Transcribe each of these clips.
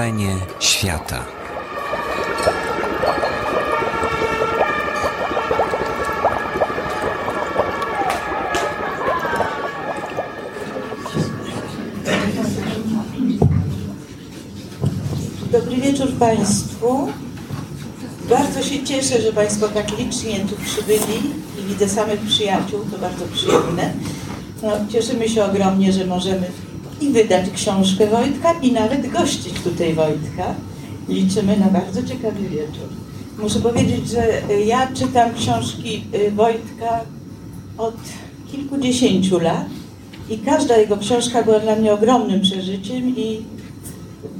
Stworzenie świata. Dobry wieczór Państwu. Bardzo się cieszę, że Państwo tak licznie tu przybyli i widzę samych przyjaciół, to bardzo przyjemne. No, cieszymy się ogromnie, że możemy i wydać książkę Wojtka i nawet gościć tutaj Wojtka. Liczymy na bardzo ciekawy wieczór. Muszę powiedzieć, że ja czytam książki y, Wojtka od kilkudziesięciu lat i każda jego książka była dla mnie ogromnym przeżyciem i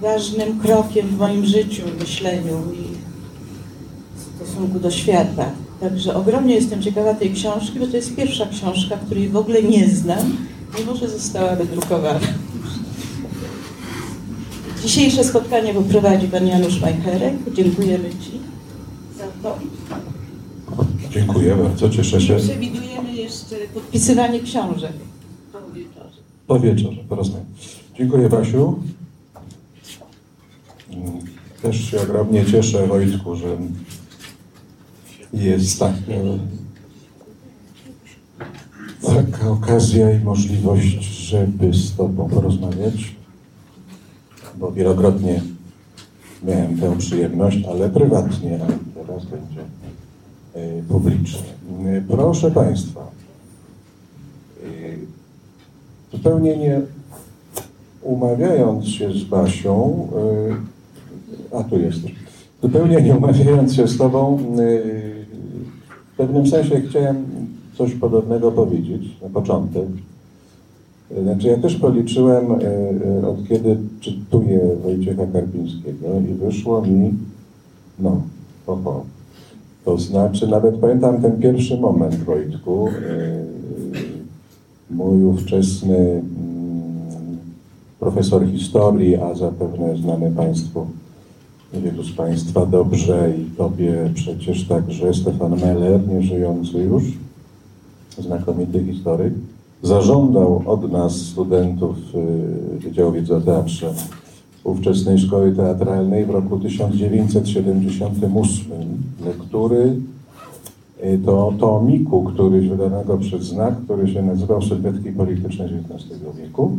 ważnym krokiem w moim życiu, myśleniu i stosunku do świata. Także ogromnie jestem ciekawa tej książki, bo to jest pierwsza książka, której w ogóle nie znam, mimo że została wydrukowana. Dzisiejsze spotkanie poprowadzi pan Janusz Majcherek. Dziękujemy Ci za to. Dziękuję bardzo, cieszę się. Przewidujemy jeszcze podpisywanie książek po wieczorze. Po wieczorze porozmawiam. Dziękuję Basiu. Też się ogromnie cieszę Wojtku, że jest tak, e, taka okazja i możliwość, żeby z Tobą porozmawiać, bo wielokrotnie miałem tę przyjemność, ale prywatnie, a teraz będzie e, publicznie. E, Proszę Państwa, e, zupełnie nie umawiając się z Basią, a tu jesteś, zupełnie nie umawiając się z Tobą, w pewnym sensie chciałem coś podobnego powiedzieć na początek. Znaczy ja też policzyłem, y, y, od kiedy czytuję Wojciecha Karpińskiego i wyszło mi, no, oho, to znaczy nawet pamiętam ten pierwszy moment, Wojtku, y, mój ówczesny mm, profesor historii, a zapewne znany Państwu, wielu z Państwa dobrze i Tobie przecież także Stefan Meller, nieżyjący już, znakomity historyk, zażądał od nas, studentów y, Wydziału Wiedzy o Teatrze ówczesnej Szkoły Teatralnej w roku 1978 lektury y, to tomiku, któryś wydanego przez znak, który się nazywał Sylwetki Polityczne XIX wieku,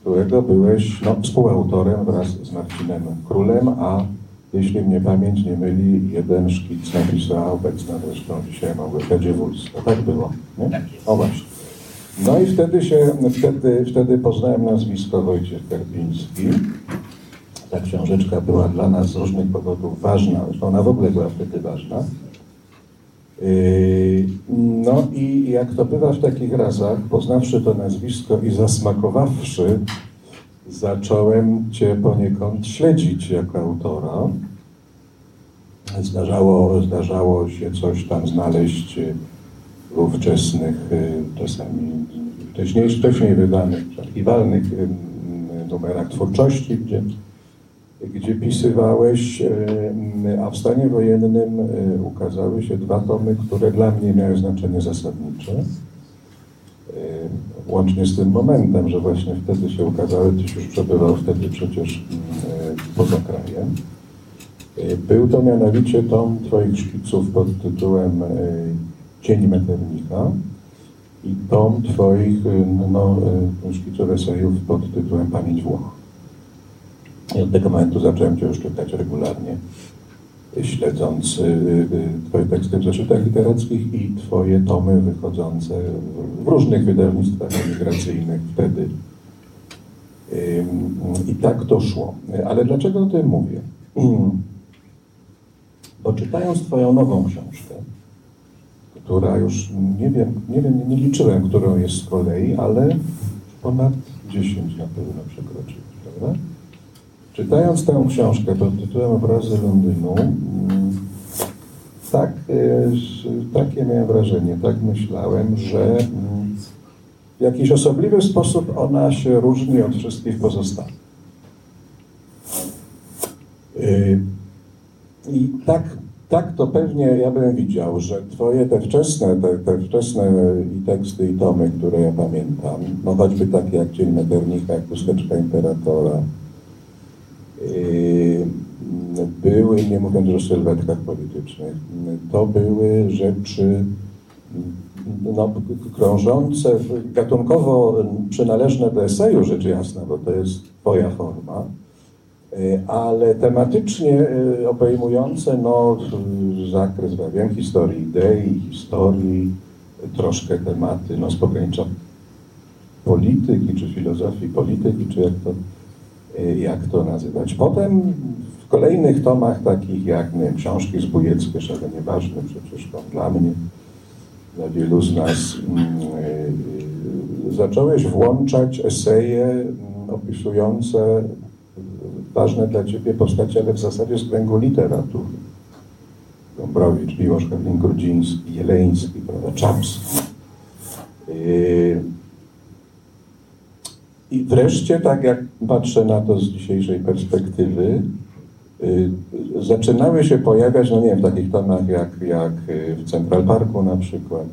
którego byłeś no, współautorem wraz z Marcinem Królem, a jeśli mnie pamięć nie myli, jeden szkic napisała obecna zresztą dzisiaj Małgosia Dziewulska. Tak było, nie? O właśnie. No i wtedy się, wtedy, wtedy poznałem nazwisko Wojciech Karpiński. Ta książeczka była dla nas z różnych powodów ważna, zresztą ona w ogóle była wtedy ważna. Yy, No i jak to bywa w takich razach, poznawszy to nazwisko i zasmakowawszy, zacząłem Cię poniekąd śledzić jako autora. Zdarzało, zdarzało się coś tam znaleźć ówczesnych, y, czasami wcześniej, wydanych, archiwalnych y, numerach twórczości, gdzie gdzie pisywałeś, a w stanie wojennym ukazały się dwa tomy, które dla mnie miały znaczenie zasadnicze. Łącznie z tym momentem, że właśnie wtedy się ukazały, Tyś już przebywał wtedy przecież poza krajem. Był to mianowicie tom Twoich szkiców pod tytułem Cień Meternika i tom Twoich no, szkiców esejów pod tytułem Pamięć Włoch. I od tego momentu zacząłem Cię już czytać regularnie, śledząc y, y, Twoje teksty w zeszytach literackich i Twoje tomy wychodzące w- różnych wydawnictwach emigracyjnych wtedy. I tak to szło. Ale dlaczego o tym mówię? Bo czytając Twoją nową książkę, która już nie wiem, nie wiem, nie liczyłem, którą jest z kolei, ale ponad 10 na pewno przekroczyłeś, prawda? Czytając tę książkę pod tytułem Obrazy Londynu, mm, tak, e, takie miałem wrażenie, tak myślałem, że mm, w jakiś osobliwy sposób ona się różni od wszystkich pozostałych. Y, I tak, tak to pewnie ja bym widział, że twoje te wczesne, te, te wczesne i teksty i tomy, które ja pamiętam, no choćby takie jak Dzień Meternika, jak Chusteczka Imperatora, Yy, były, nie mówiąc o sylwetkach politycznych, to były rzeczy no, krążące, gatunkowo przynależne do eseju, rzecz jasna, bo to jest twoja forma, ale tematycznie obejmujące no, zakres, wiem, historii idei, historii, troszkę tematy no, z pogranicza polityki, czy filozofii polityki, czy jak to, jak to nazywać. Potem w kolejnych tomach, takich jak nie książki zbójeckie, szalenie ważne przecież to dla mnie, dla wielu z nas, yy, zacząłeś włączać eseje mm, opisujące ważne dla ciebie postacie, ale w zasadzie z kręgu literatury. Gombrowicz, Miłosz Karlin-Grudziński, Jeleński, prawda, Czapski. Yy, I wreszcie, tak jak patrzę na to z dzisiejszej perspektywy, yy, zaczynały się pojawiać, no nie wiem, w takich tomach jak, jak w Central Parku na przykład,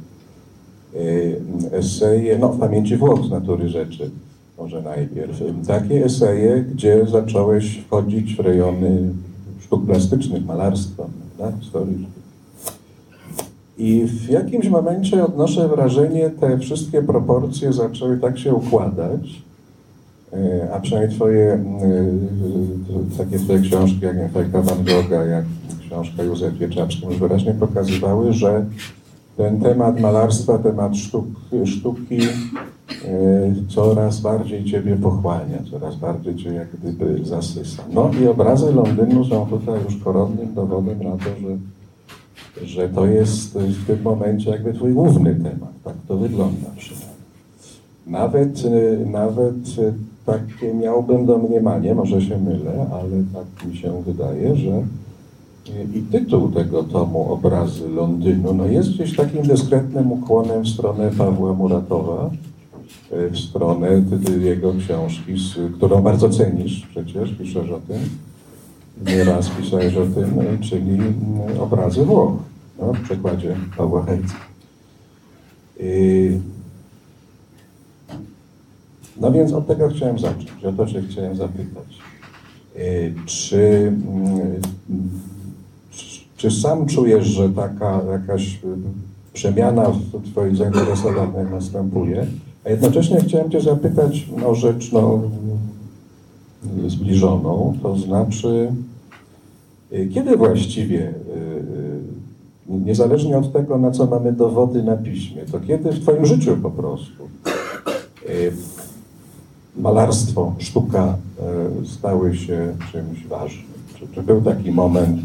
yy, eseje, no w pamięci Włoch z natury rzeczy, może najpierw, takie eseje, gdzie zacząłeś wchodzić w rejony sztuk plastycznych, malarstwa, prawda. I w jakimś momencie odnoszę wrażenie, te wszystkie proporcje zaczęły tak się układać, a przynajmniej twoje, takie twoje książki, jak Fajka Van Gogha, jak książka Józef Wieczapski, już wyraźnie pokazywały, że ten temat malarstwa, temat sztuk, sztuki coraz bardziej Ciebie pochłania, coraz bardziej Cię jak gdyby zasysa. No i obrazy Londynu są tutaj już koronnym dowodem na to, że, że to jest w tym momencie jakby Twój główny temat. Tak to wygląda przynajmniej. Nawet, nawet takie miałbym domniemanie, może się mylę, ale tak mi się wydaje, że i tytuł tego tomu, Obrazy Londynu, no jest gdzieś takim dyskretnym ukłonem w stronę Pawła Muratowa, w stronę jego książki, którą bardzo cenisz przecież, piszesz o tym, nieraz pisałeś o tym, czyli Obrazy Włoch, no, w przekładzie Pawła Hejca. No więc od tego chciałem zacząć, o to się chciałem zapytać. Czy czy sam czujesz, że taka jakaś przemiana w Twoich zainteresowaniach następuje? A jednocześnie chciałem Cię zapytać o rzecz no, zbliżoną, to znaczy, kiedy właściwie, niezależnie od tego, na co mamy dowody na piśmie, to kiedy w Twoim życiu po prostu malarstwo, sztuka stały się czymś ważnym? Czy, czy był taki moment,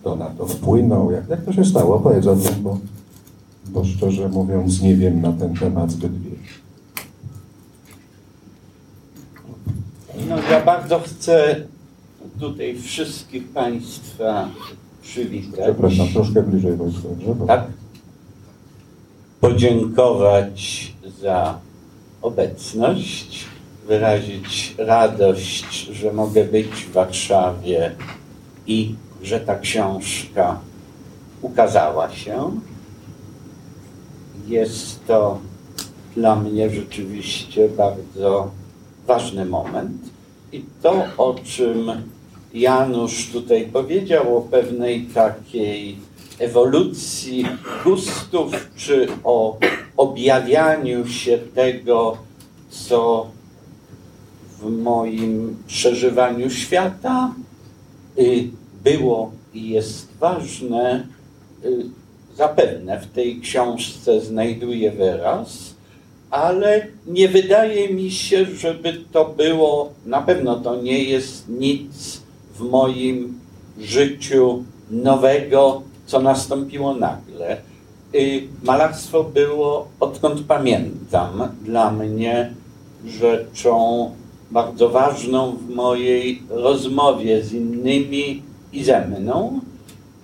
kto na to wpłynął, jak, jak to się stało? Powiedz o tym, bo, bo szczerze mówiąc nie wiem na ten temat zbyt wiele. No ja bardzo chcę tutaj wszystkich Państwa przywitać. Przepraszam, troszkę bliżej? Bo... Tak. Podziękować za obecność, wyrazić radość, że mogę być w Warszawie i że ta książka ukazała się. Jest to dla mnie rzeczywiście bardzo ważny moment. I to, o czym Janusz tutaj powiedział, o pewnej takiej ewolucji gustów, czy o objawianiu się tego, co w moim przeżywaniu świata y, było i jest ważne, y, zapewne w tej książce znajduje wyraz, ale nie wydaje mi się, żeby to było, na pewno to nie jest nic w moim życiu nowego, co nastąpiło nagle. Y, malarstwo było, odkąd pamiętam, dla mnie rzeczą bardzo ważną w mojej rozmowie z innymi i ze mną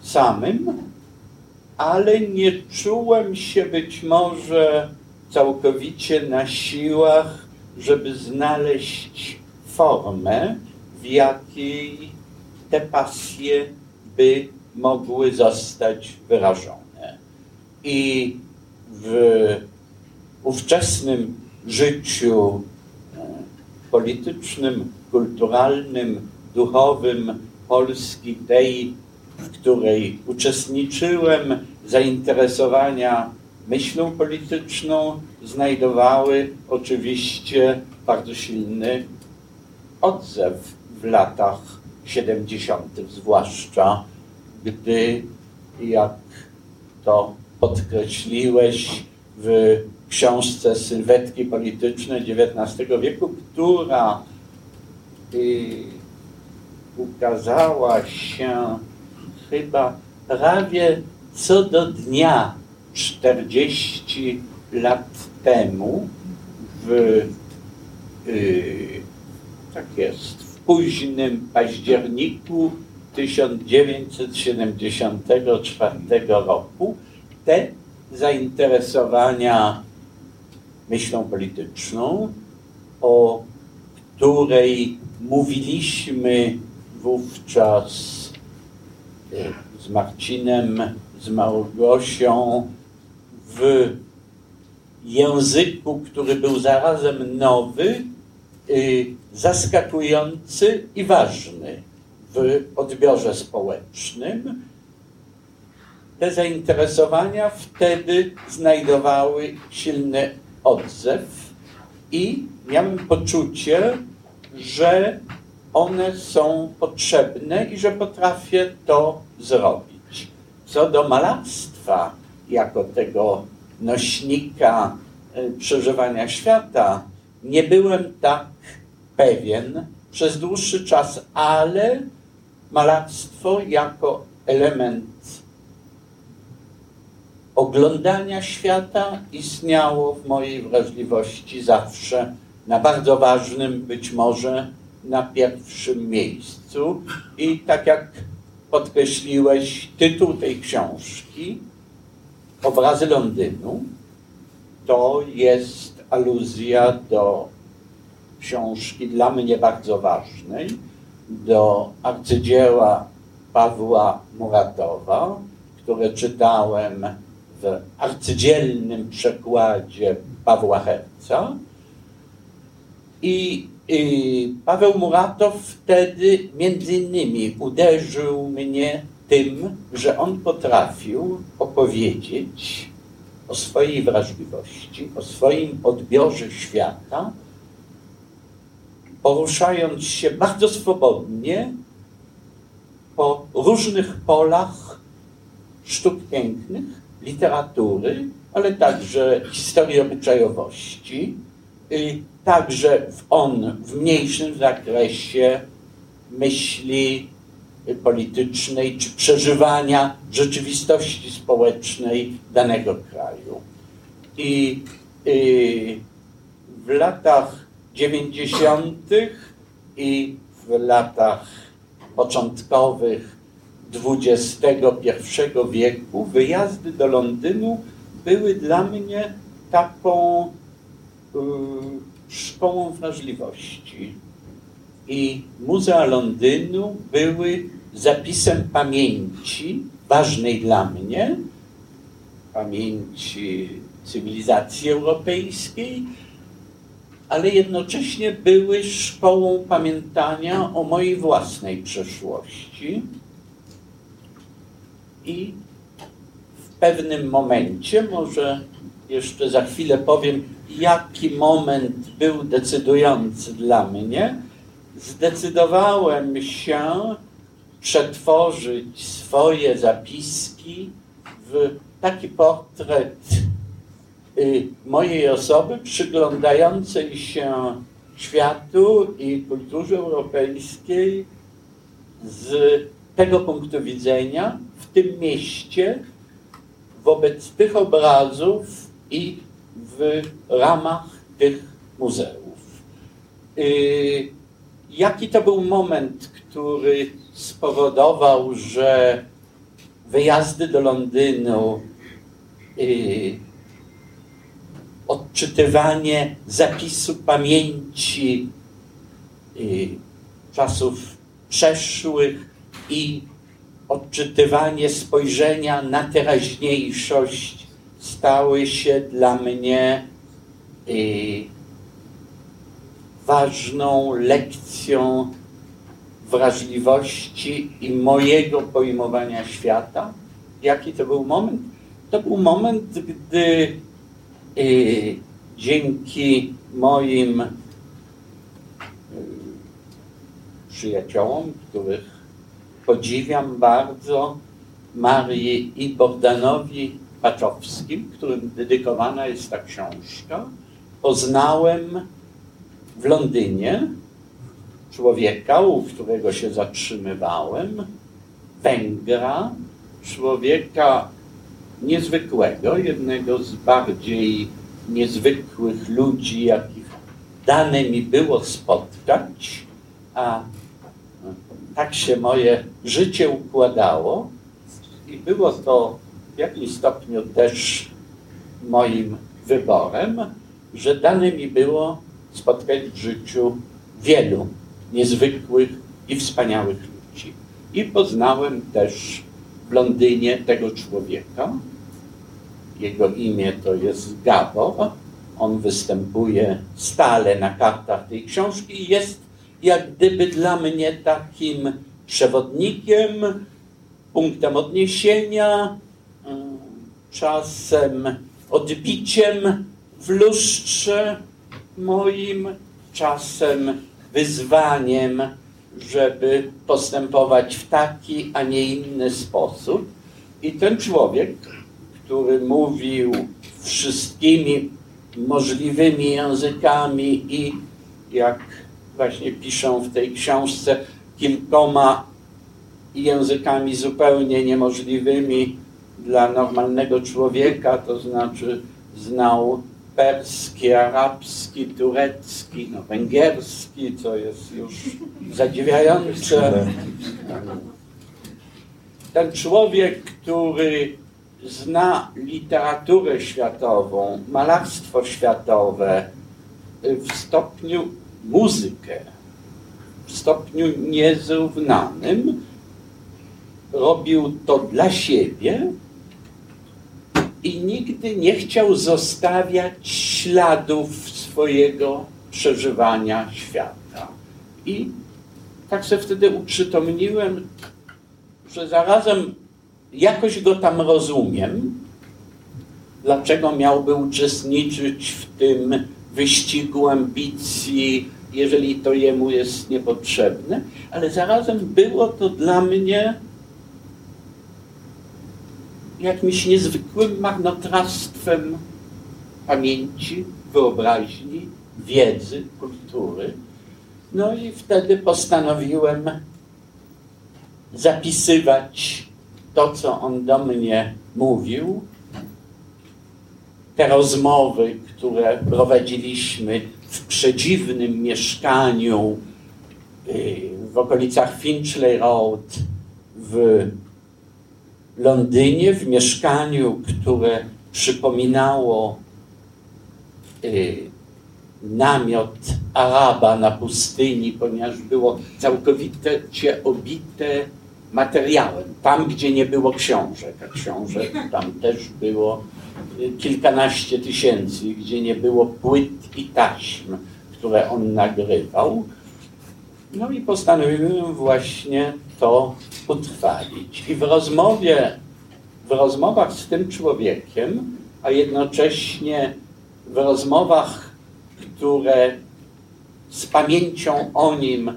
samym, ale nie czułem się być może całkowicie na siłach, żeby znaleźć formę, w jakiej te pasje by mogły zostać wyrażone. I w ówczesnym życiu politycznym, kulturalnym, duchowym Polski, tej, w której uczestniczyłem, zainteresowania myślą polityczną znajdowały oczywiście bardzo silny odzew w latach 70., zwłaszcza gdy, jak to podkreśliłeś w książce Sylwetki polityczne XIX wieku, która y, ukazała się chyba prawie co do dnia 40 lat temu w y, tak jest, w późnym październiku 1974 roku te zainteresowania myślą polityczną, o której mówiliśmy wówczas z Marcinem, z Małgosią w języku, który był zarazem nowy, y, zaskakujący i ważny w odbiorze społecznym. Te zainteresowania wtedy znajdowały silny odzew i miałem poczucie, że one są potrzebne i że potrafię to zrobić. Co do malarstwa, jako tego nośnika e, przeżywania świata, nie byłem tak pewien przez dłuższy czas, ale malarstwo jako element oglądania świata istniało w mojej wrażliwości zawsze na bardzo ważnym, być może na pierwszym miejscu. I tak jak podkreśliłeś, tytuł tej książki, Obrazy Londynu, to jest aluzja do książki dla mnie bardzo ważnej, do arcydzieła Pawła Muratowa, które czytałem w arcydzielnym przekładzie Pawła Herca. I, Paweł Muratow wtedy między innymi uderzył mnie tym, że on potrafił opowiedzieć o swojej wrażliwości, o swoim odbiorze świata, poruszając się bardzo swobodnie po różnych polach sztuk pięknych, literatury, ale także historii obyczajowości, także on w mniejszym zakresie myśli politycznej czy przeżywania rzeczywistości społecznej danego kraju. I w latach 90. i w latach początkowych XXI wieku wyjazdy do Londynu były dla mnie taką y, szkołą wrażliwości. I Muzea Londynu były zapisem pamięci ważnej dla mnie, pamięci cywilizacji europejskiej, ale jednocześnie były szkołą pamiętania o mojej własnej przeszłości. I w pewnym momencie, może jeszcze za chwilę powiem, jaki moment był decydujący dla mnie, zdecydowałem się przetworzyć swoje zapiski w taki portret y, mojej osoby przyglądającej się światu i kulturze europejskiej z tego punktu widzenia w tym mieście wobec tych obrazów i w ramach tych muzeów. Y, jaki to był moment, który spowodował, że wyjazdy do Londynu, y, odczytywanie zapisu pamięci y, czasów przeszłych i odczytywanie spojrzenia na teraźniejszość stały się dla mnie y, ważną lekcją wrażliwości i mojego pojmowania świata. Jaki to był moment? To był moment, gdy y, dzięki moim y, przyjaciołom, których podziwiam bardzo, Marii i Bogdanowi Paczowskim, którym dedykowana jest ta książka, poznałem w Londynie człowieka, u którego się zatrzymywałem, Węgra, człowieka niezwykłego, jednego z bardziej niezwykłych ludzi, jakich dane mi było spotkać, a tak się moje życie układało i było to w jakimś stopniu też moim wyborem, że dane mi było spotkać w życiu wielu niezwykłych i wspaniałych ludzi. I poznałem też w Londynie tego człowieka. Jego imię to jest Gabor. On występuje stale na kartach tej książki i jest jak gdyby dla mnie takim przewodnikiem, punktem odniesienia, czasem odbiciem w lustrze moim, czasem wyzwaniem, żeby postępować w taki, a nie inny sposób. I ten człowiek, który mówił wszystkimi możliwymi językami i jak właśnie piszą w tej książce, kilkoma językami zupełnie niemożliwymi dla normalnego człowieka, to znaczy znał perski, arabski, turecki, no, węgierski, co jest już zadziwiające. Ten człowiek, który zna literaturę światową, malarstwo światowe w stopniu muzykę, w stopniu niezrównanym, robił to dla siebie, i nigdy nie chciał zostawiać śladów swojego przeżywania świata. I tak sobie wtedy uprzytomniłem, że zarazem jakoś go tam rozumiem, dlaczego miałby uczestniczyć w tym wyścigu ambicji, jeżeli to jemu jest niepotrzebne, ale zarazem było to dla mnie jakimś niezwykłym marnotrawstwem pamięci, wyobraźni, wiedzy, kultury. No i wtedy postanowiłem zapisywać to, co on do mnie mówił, te rozmowy, które prowadziliśmy w przedziwnym mieszkaniu y, w okolicach Finchley Road w Londynie w mieszkaniu, które przypominało y, namiot Araba na pustyni, ponieważ było całkowicie obite materiałem. Tam, gdzie nie było książek, a książek tam też było y, kilkanaście tysięcy, gdzie nie było płyt i taśm, które on nagrywał. No i postanowiłem właśnie to utrwalić. I w rozmowie, w rozmowach z tym człowiekiem, a jednocześnie w rozmowach, które z pamięcią o nim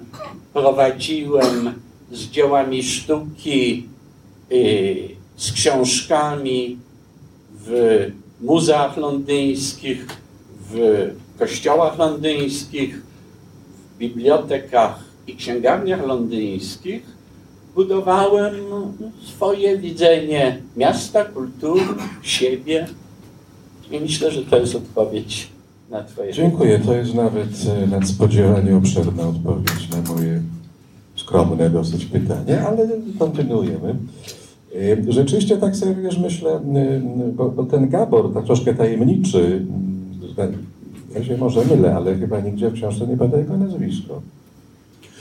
prowadziłem z dziełami sztuki, y, z książkami w muzeach londyńskich, w kościołach londyńskich, w bibliotekach i księgarniach londyńskich, budowałem swoje widzenie miasta, kultury, siebie. I myślę, że to jest odpowiedź na Twoje Dziękuję. To jest nawet e, nadspodziewanie obszerna odpowiedź na moje skromne dosyć pytanie, ale kontynuujemy. E, rzeczywiście tak sobie wiesz, myślę, bo, bo ten Gabor, tak troszkę tajemniczy, ja się może mylę, ale chyba nigdzie w książce nie pada jego nazwisko.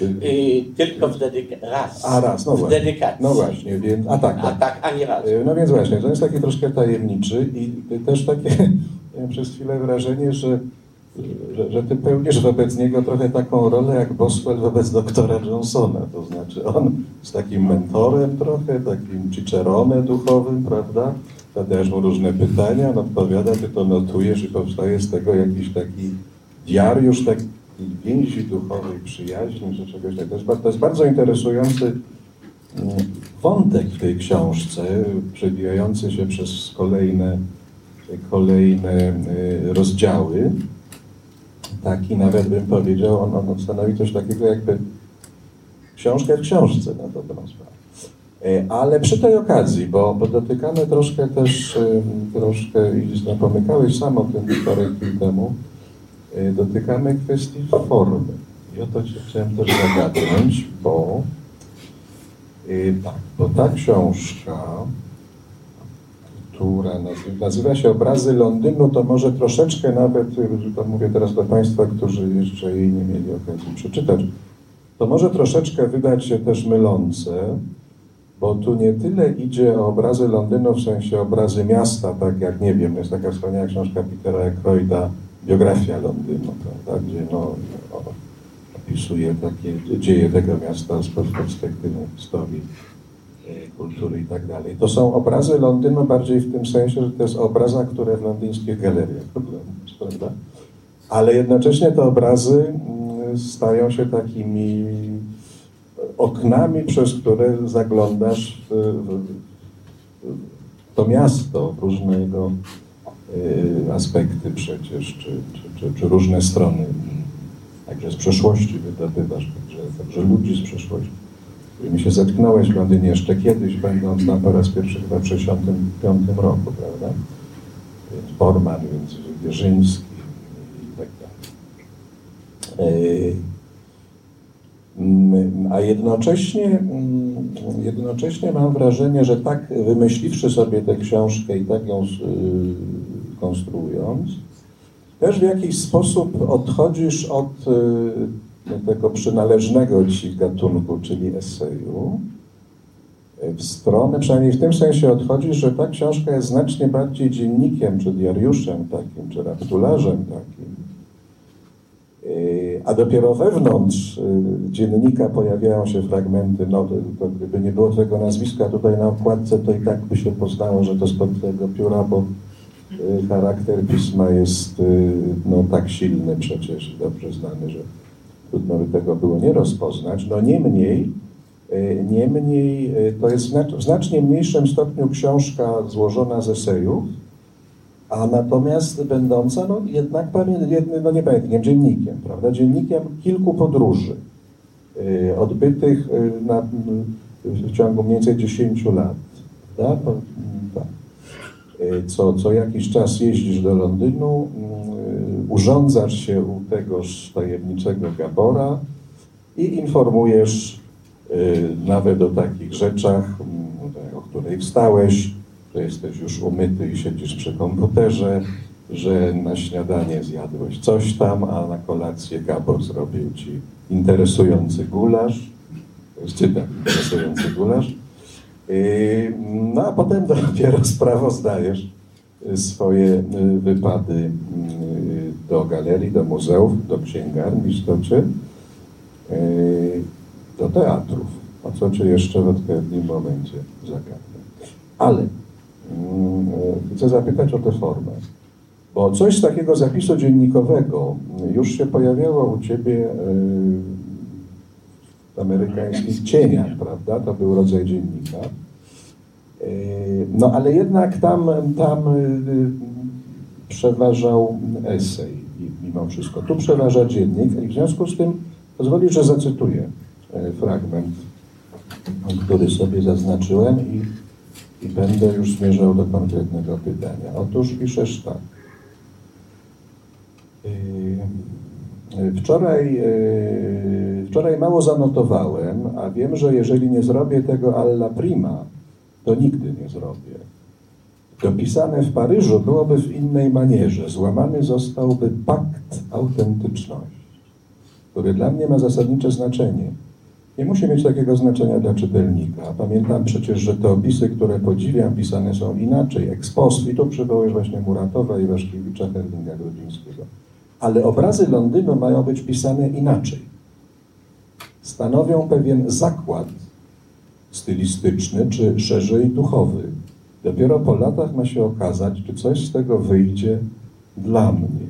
Y, tylko w dedykacji. Raz. A raz, no w właśnie. dedykacji. No właśnie, więc, a tak, A tak. tak, ani raz. No więc właśnie, to jest taki troszkę tajemniczy i też takie, miałem przez chwilę wrażenie, że że, że ty pełnisz wobec niego trochę taką rolę jak Boswell wobec doktora Johnsona. To znaczy on jest takim mentorem trochę, takim cicerone duchowym, prawda? Zadajesz mu różne pytania, on odpowiada, ty to notujesz i powstaje z tego jakiś taki diariusz takiej więzi duchowej, przyjaźni, czy czegoś takiego. To jest, bardzo interesujący mm, wątek w tej książce, przewijający się przez kolejne, kolejne y, rozdziały taki nawet bym powiedział, on, on stanowi coś takiego jakby książkę w książce na dobrą sprawę. E, ale przy tej okazji, bo, bo dotykamy troszkę też, troszkę, i pomykałeś sam o tym parę chwil temu, dotykamy kwestii formy. I o to chciałem też zagadnąć, bo e, tak, bo ta książka która nazywa się Obrazy Londynu, to może troszeczkę nawet, to mówię teraz do Państwa, którzy jeszcze jej nie mieli okazji przeczytać, to może troszeczkę wydać się też mylące, bo tu nie tyle idzie o obrazy Londynu w sensie obrazy miasta, tak jak, nie wiem, jest taka wspaniała książka Petera Aykroyda, biografia Londynu, prawda, gdzie no, opisuje takie dzieje tego miasta z perspektywy historii E, kultury i tak dalej. To są obrazy Londynu bardziej w tym sensie, że to jest obraza, które w londyńskich galeriach prawda? Ale jednocześnie te obrazy mm, stają się takimi oknami, przez które zaglądasz w, w, w to miasto, w różne jego y, aspekty przecież, czy, czy, czy, czy, różne strony. Także z przeszłości wydobywasz, także, także ludzi z przeszłości którymi się zetknąłeś w Londynie jeszcze kiedyś, będąc tam po raz pierwszy chyba w 1965 roku, prawda? Więc Borman, więc Wierzyński i tak dalej. Mm, a jednocześnie, mm, jednocześnie mam wrażenie, że tak wymyśliwszy sobie tę książkę i tak ją y, konstruując, też w jakiś sposób odchodzisz od y, tego przynależnego ci gatunku, czyli eseju, w stronę, przynajmniej w tym sensie odchodzi, że ta książka jest znacznie bardziej dziennikiem, czy diariuszem takim, czy raptularzem takim. A dopiero wewnątrz y, dziennika pojawiają się fragmenty, no to, gdyby nie było tego nazwiska tutaj na okładce, to i tak by się poznało, że to spod tego pióra, bo y, charakter pisma jest y, no, tak silny przecież, dobrze znany, że trudno by tego było nie rozpoznać. No niemniej, e, niemniej to jest w znacznie mniejszym stopniu książka złożona z esejów, a natomiast będąca no, jednak, no nie pamiętam, dziennikiem, prawda? Dziennikiem kilku podróży odbytych na, w ciągu mniej więcej 10 lat. Prawda? Tak. Co, co jakiś czas jeździsz do Londynu, urządzasz się u tegoż tajemniczego Gabora i informujesz y, nawet o takich rzeczach, mm, o której wstałeś, że jesteś już umyty i siedzisz przy komputerze, że na śniadanie zjadłeś coś tam, a na kolację Gabor zrobił ci interesujący gulasz, cytat, interesujący gulasz, y, no a potem dopiero sprawozdajesz swoje y, wypady do galerii, do muzeów, do księgarni istocie, do teatrów, o co Cię jeszcze w odpowiednim momencie zagadnę. Ale mm, chcę zapytać o tę formę, bo coś z takiego zapisu dziennikowego już się pojawiało u Ciebie w amerykańskich cieniach, prawda? To był rodzaj dziennika. No ale jednak tam, tam przeważał esej mimo wszystko. Tu przeważa dziennik i w związku z tym pozwolisz, że zacytuję e, fragment, który sobie zaznaczyłem i, i będę już zmierzał do konkretnego pytania. Otóż piszesz tak. E, wczoraj, e, wczoraj mało zanotowałem, a wiem, że jeżeli nie zrobię tego alla prima, to nigdy nie zrobię. Dopisane w Paryżu byłoby w innej manierze. Złamany zostałby pakt autentyczności, który dla mnie ma zasadnicze znaczenie. Nie musi mieć takiego znaczenia dla czytelnika. Pamiętam przecież, że te opisy, które podziwiam, pisane są inaczej, ex post. I tu przywołujesz właśnie Muratowa, Iwaszkiewicza, Herlinga Grudzińskiego. Ale obrazy Londynu mają być pisane inaczej. Stanowią pewien zakład stylistyczny, czy szerzej duchowy. Dopiero po latach ma się okazać, czy coś z tego wyjdzie dla mnie.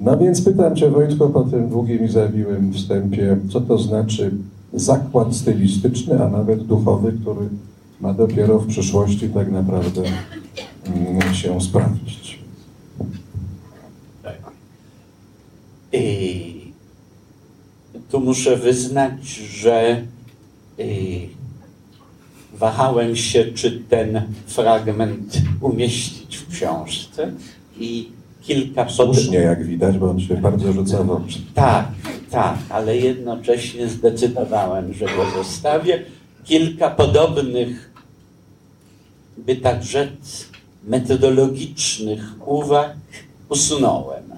No więc pytam Cię Wojtko po tym długim i zawiłym wstępie, co to znaczy zakład stylistyczny, a nawet duchowy, który ma dopiero w przyszłości tak naprawdę mm, się sprawdzić. I tu muszę wyznać, że wahałem się, czy ten fragment umieścić w książce i kilka... Słusznie, jak widać, bo on się bardzo rzuca w oczy. Tak, tak, ale jednocześnie zdecydowałem, że go zostawię. Kilka podobnych, by tak rzec, metodologicznych uwag usunąłem.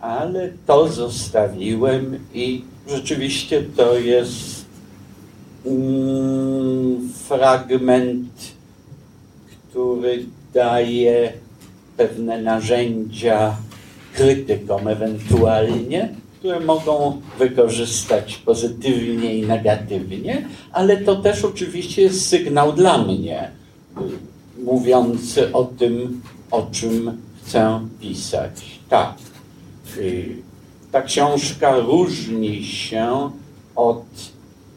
Ale to zostawiłem i rzeczywiście to jest mm, fragment, który daje pewne narzędzia krytykom ewentualnie, które mogą wykorzystać pozytywnie i negatywnie, ale to też oczywiście jest sygnał dla mnie, mówiący o tym, o czym chcę pisać. Tak, ta książka różni się od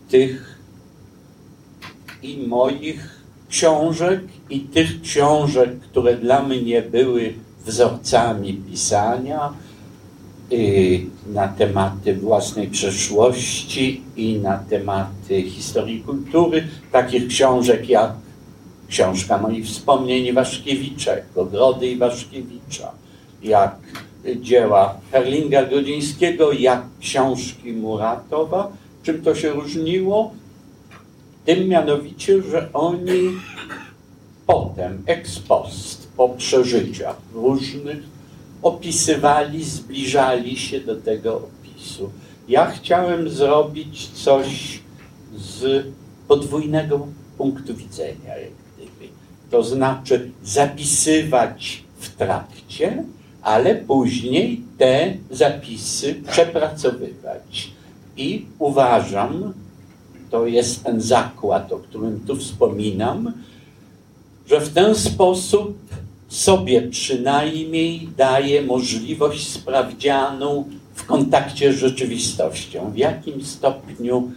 tych i moich książek, i tych książek, które dla mnie były wzorcami pisania y, na tematy własnej przeszłości i na tematy historii kultury, takich książek jak książka moich wspomnień Iwaszkiewicza, jak Ogrody Iwaszkiewicza, jak dzieła Herlinga Grodzińskiego, jak książki Muratowa. Czym to się różniło? Tym mianowicie, że oni potem, ex post, po przeżyciach różnych, opisywali, zbliżali się do tego opisu. Ja chciałem zrobić coś z podwójnego punktu widzenia, jak gdyby. To znaczy zapisywać w trakcie, ale później te zapisy przepracowywać. I uważam, to jest ten zakład, o którym tu wspominam, że w ten sposób sobie przynajmniej daje możliwość sprawdzianą w kontakcie z rzeczywistością, w jakim stopniu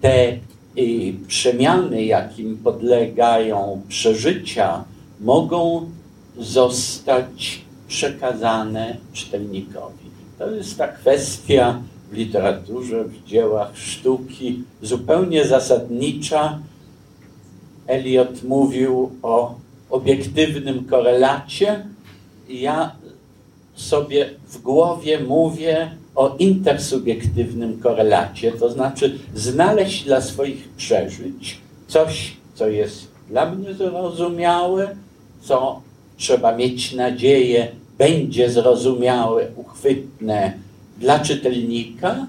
te y, przemiany, jakim podlegają przeżycia, mogą zostać przekazane czytelnikowi. To jest ta kwestia w literaturze, w dziełach sztuki zupełnie zasadnicza, Eliot mówił o obiektywnym korelacie. Ja sobie w głowie mówię o intersubiektywnym korelacie, to znaczy znaleźć dla swoich przeżyć coś, co jest dla mnie zrozumiałe, co trzeba mieć nadzieję będzie zrozumiałe, uchwytne dla czytelnika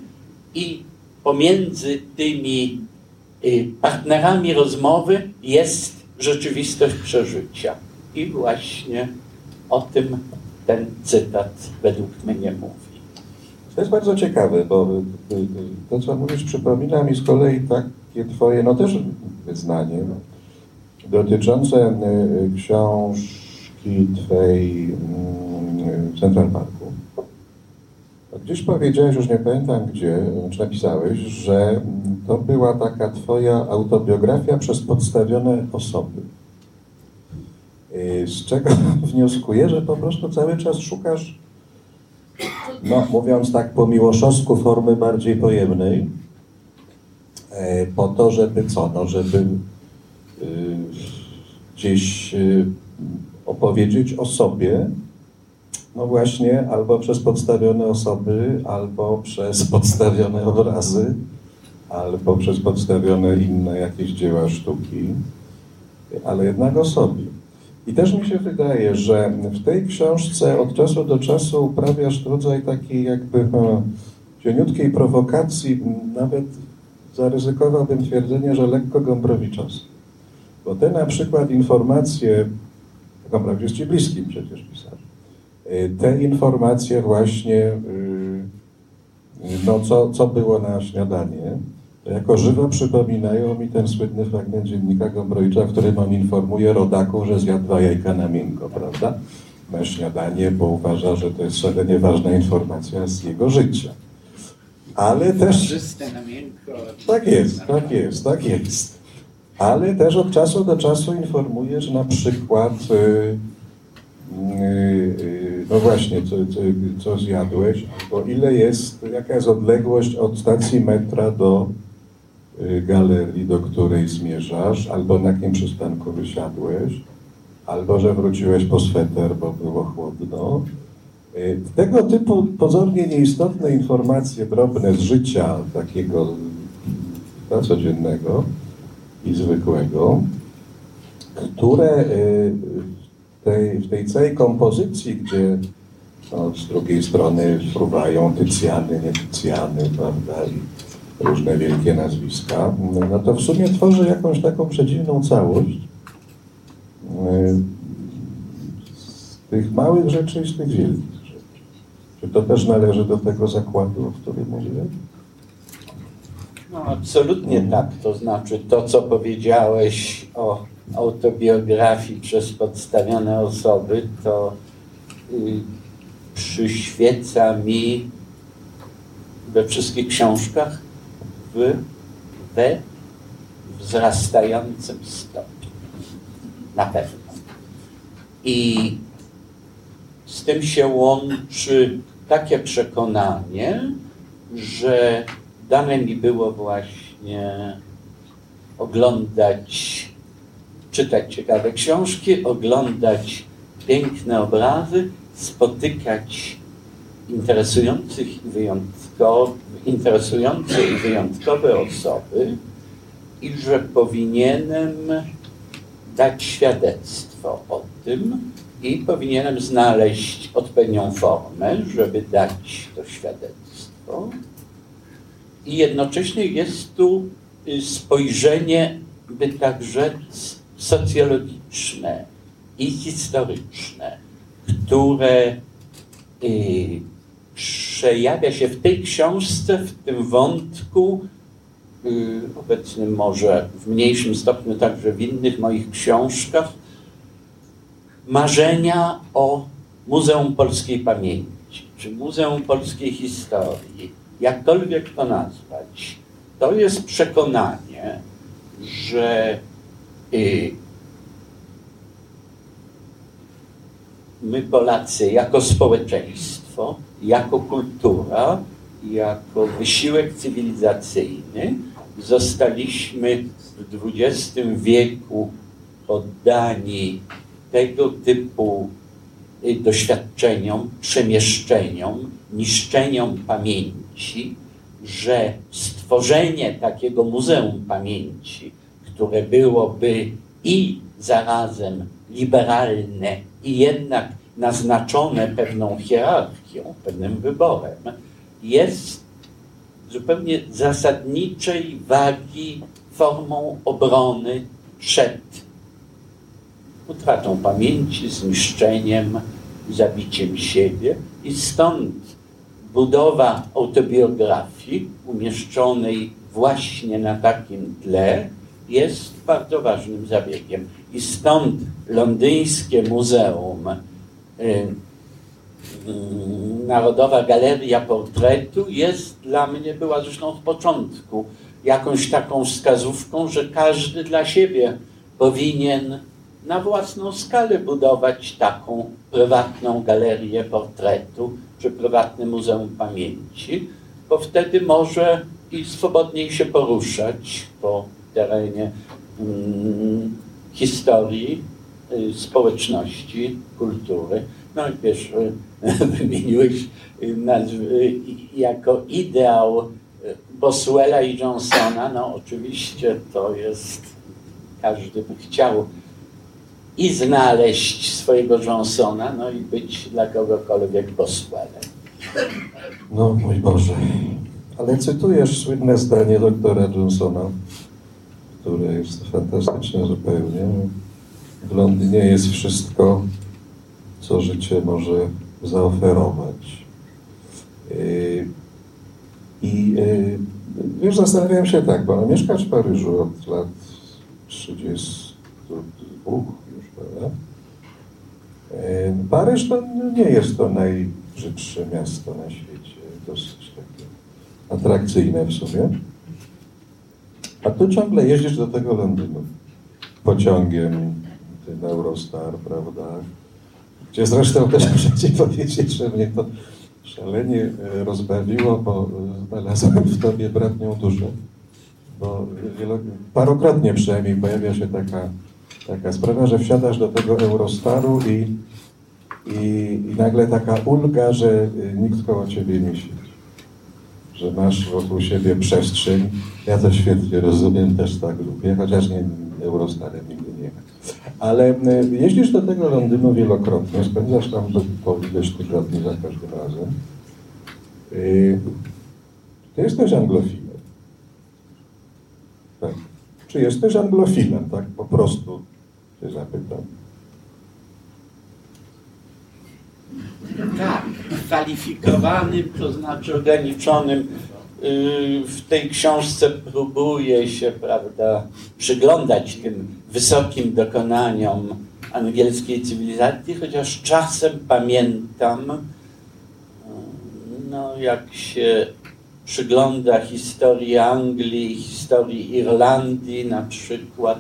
i pomiędzy tymi Y, partnerami rozmowy jest rzeczywistość przeżycia. I właśnie o tym ten cytat według mnie mówi. To jest bardzo ciekawe, bo y, y, to, co mówisz, przypomina mi z kolei takie twoje, no też wyznanie, dotyczące książki twej mm, Central Parku. Gdzieś powiedziałeś, już nie pamiętam gdzie, czy napisałeś, że to była taka twoja autobiografia przez podstawione osoby. Y, z czego wnioskuję, że po prostu cały czas szukasz, no mówiąc tak po miłoszowsku, formy bardziej pojemnej, e, po to, żeby co, no żeby y, gdzieś y, opowiedzieć o sobie, no właśnie, albo przez podstawione osoby, albo przez podstawione obrazy, albo przez podstawione inne jakieś dzieła sztuki, ale jednak o sobie. I też mi się wydaje, że w tej książce od czasu do czasu uprawiasz rodzaj takiej jakby no, cieniutkiej prowokacji, nawet zaryzykowałbym twierdzenie, że lekko Gombrowiczowej. Bo te na przykład informacje, Gombrowicz Ci bliskim przecież pisarzem, y, te informacje właśnie, y, no co, co było na śniadanie, jako żywo przypominają mi ten słynny fragment dziennika Gombrowicza, w którym on informuje rodaków, że zjadł dwa jajka na miękko, prawda? Na śniadanie, bo uważa, że to jest szalenie ważna informacja z jego życia. Ale też... Tak jest, tak jest, tak jest. Ale też od czasu do czasu informuje, że na przykład, y, y, y, no właśnie, co, co, co zjadłeś, albo ile jest, jaka jest odległość od stacji metra do y, galerii, do której zmierzasz, albo na jakim przystanku wysiadłeś, albo że wróciłeś po sweter, bo było chłodno. Y, Tego typu pozornie nieistotne informacje drobne z życia takiego no, codziennego i zwykłego, które y, tej, w tej całej kompozycji, gdzie no, z drugiej strony fruwają Tycjany, nie Tycjany, prawda, i różne wielkie nazwiska, no to w sumie tworzy jakąś taką przedziwną całość y, z tych małych rzeczy i z tych wielkich rzeczy. Czy to też należy do tego zakładu, o którym mówiłem? No, absolutnie tak. To znaczy to, co powiedziałeś o autobiografii przez podstawione osoby, to y, przyświeca mi we wszystkich książkach w, wzrastającym stopniu. Na pewno. I z tym się łączy takie przekonanie, że dane mi było właśnie oglądać, czytać ciekawe książki, oglądać piękne obrazy, spotykać interesujących i wyjątkowych, interesujące i wyjątkowe osoby i że powinienem dać świadectwo o tym i powinienem znaleźć odpowiednią formę, żeby dać to świadectwo. I jednocześnie jest tu y, spojrzenie, by tak rzec, socjologiczne i historyczne, które y, przejawia się w tej książce, w tym wątku, y, obecnym może w mniejszym stopniu także w innych moich książkach, marzenia o Muzeum Polskiej Pamięci, czy Muzeum Polskiej Historii, jakkolwiek to nazwać, to jest przekonanie, że y, my Polacy jako społeczeństwo, jako kultura, jako wysiłek cywilizacyjny zostaliśmy w XX wieku poddani tego typu y, doświadczeniom, przemieszczeniom, niszczeniom pamięci, że stworzenie takiego Muzeum Pamięci, które byłoby i zarazem liberalne, i jednak naznaczone pewną hierarchią, pewnym wyborem, jest zupełnie zasadniczej wagi formą obrony przed utratą pamięci, zniszczeniem, zabiciem siebie. I stąd budowa autobiografii umieszczonej właśnie na takim tle jest bardzo ważnym zabiegiem. I stąd londyńskie muzeum, y, y, Narodowa Galeria Portretu jest dla mnie, była zresztą od początku, jakąś taką wskazówką, że każdy dla siebie powinien na własną skalę budować taką prywatną galerię portretu czy prywatne muzeum pamięci, bo wtedy może i swobodniej się poruszać po terenie mm, historii, y, społeczności, kultury. No wiesz, y, wymieniłeś y, nazwy jako ideał Boswella i Johnsona. No oczywiście to jest, każdy by chciał i znaleźć swojego Johnsona, no i być dla kogokolwiek Boswellem. No mój Boże. Ale cytujesz słynne zdanie doktora Johnsona, które jest fantastyczne zupełnie. W Londynie jest wszystko, co życie może zaoferować. Y, I już zastanawiałem się tak, bo mieszkać w Paryżu od lat 32 już, prawda? Paryż to nie jest to najbrzydsze miasto na świecie, dosyć takie atrakcyjne w sumie. A tu ciągle jeździsz do tego Londynu pociągiem, ten Eurostar, prawda? Gdzie zresztą też muszę powiedzieć, że mnie to szalenie e, rozbawiło, bo znalazłem w tobie bratnią duszę. Bo parokrotnie przynajmniej pojawia się taka, taka sprawa, że wsiadasz do tego Eurostaru i, i, i nagle taka ulga, że e, nikt koło ciebie nie siedzi że masz wokół siebie przestrzeń. Ja to świetnie rozumiem, też tak lubię, chociaż nie Eurostarem nigdy nie Ale jeździsz do tego Londynu wielokrotnie, spędzasz tam po ileś tygodni za każdym razem. Y, ty jesteś anglofilem. Tak. Czy jesteś anglofilem, tak? Po prostu się zapytam. Tak, kwalifikowanym, to znaczy ograniczonym. Y, w tej książce próbuje się, prawda, przyglądać tym wysokim dokonaniom angielskiej cywilizacji, chociaż czasem pamiętam, y, no jak się przygląda historii Anglii, historii Irlandii na przykład,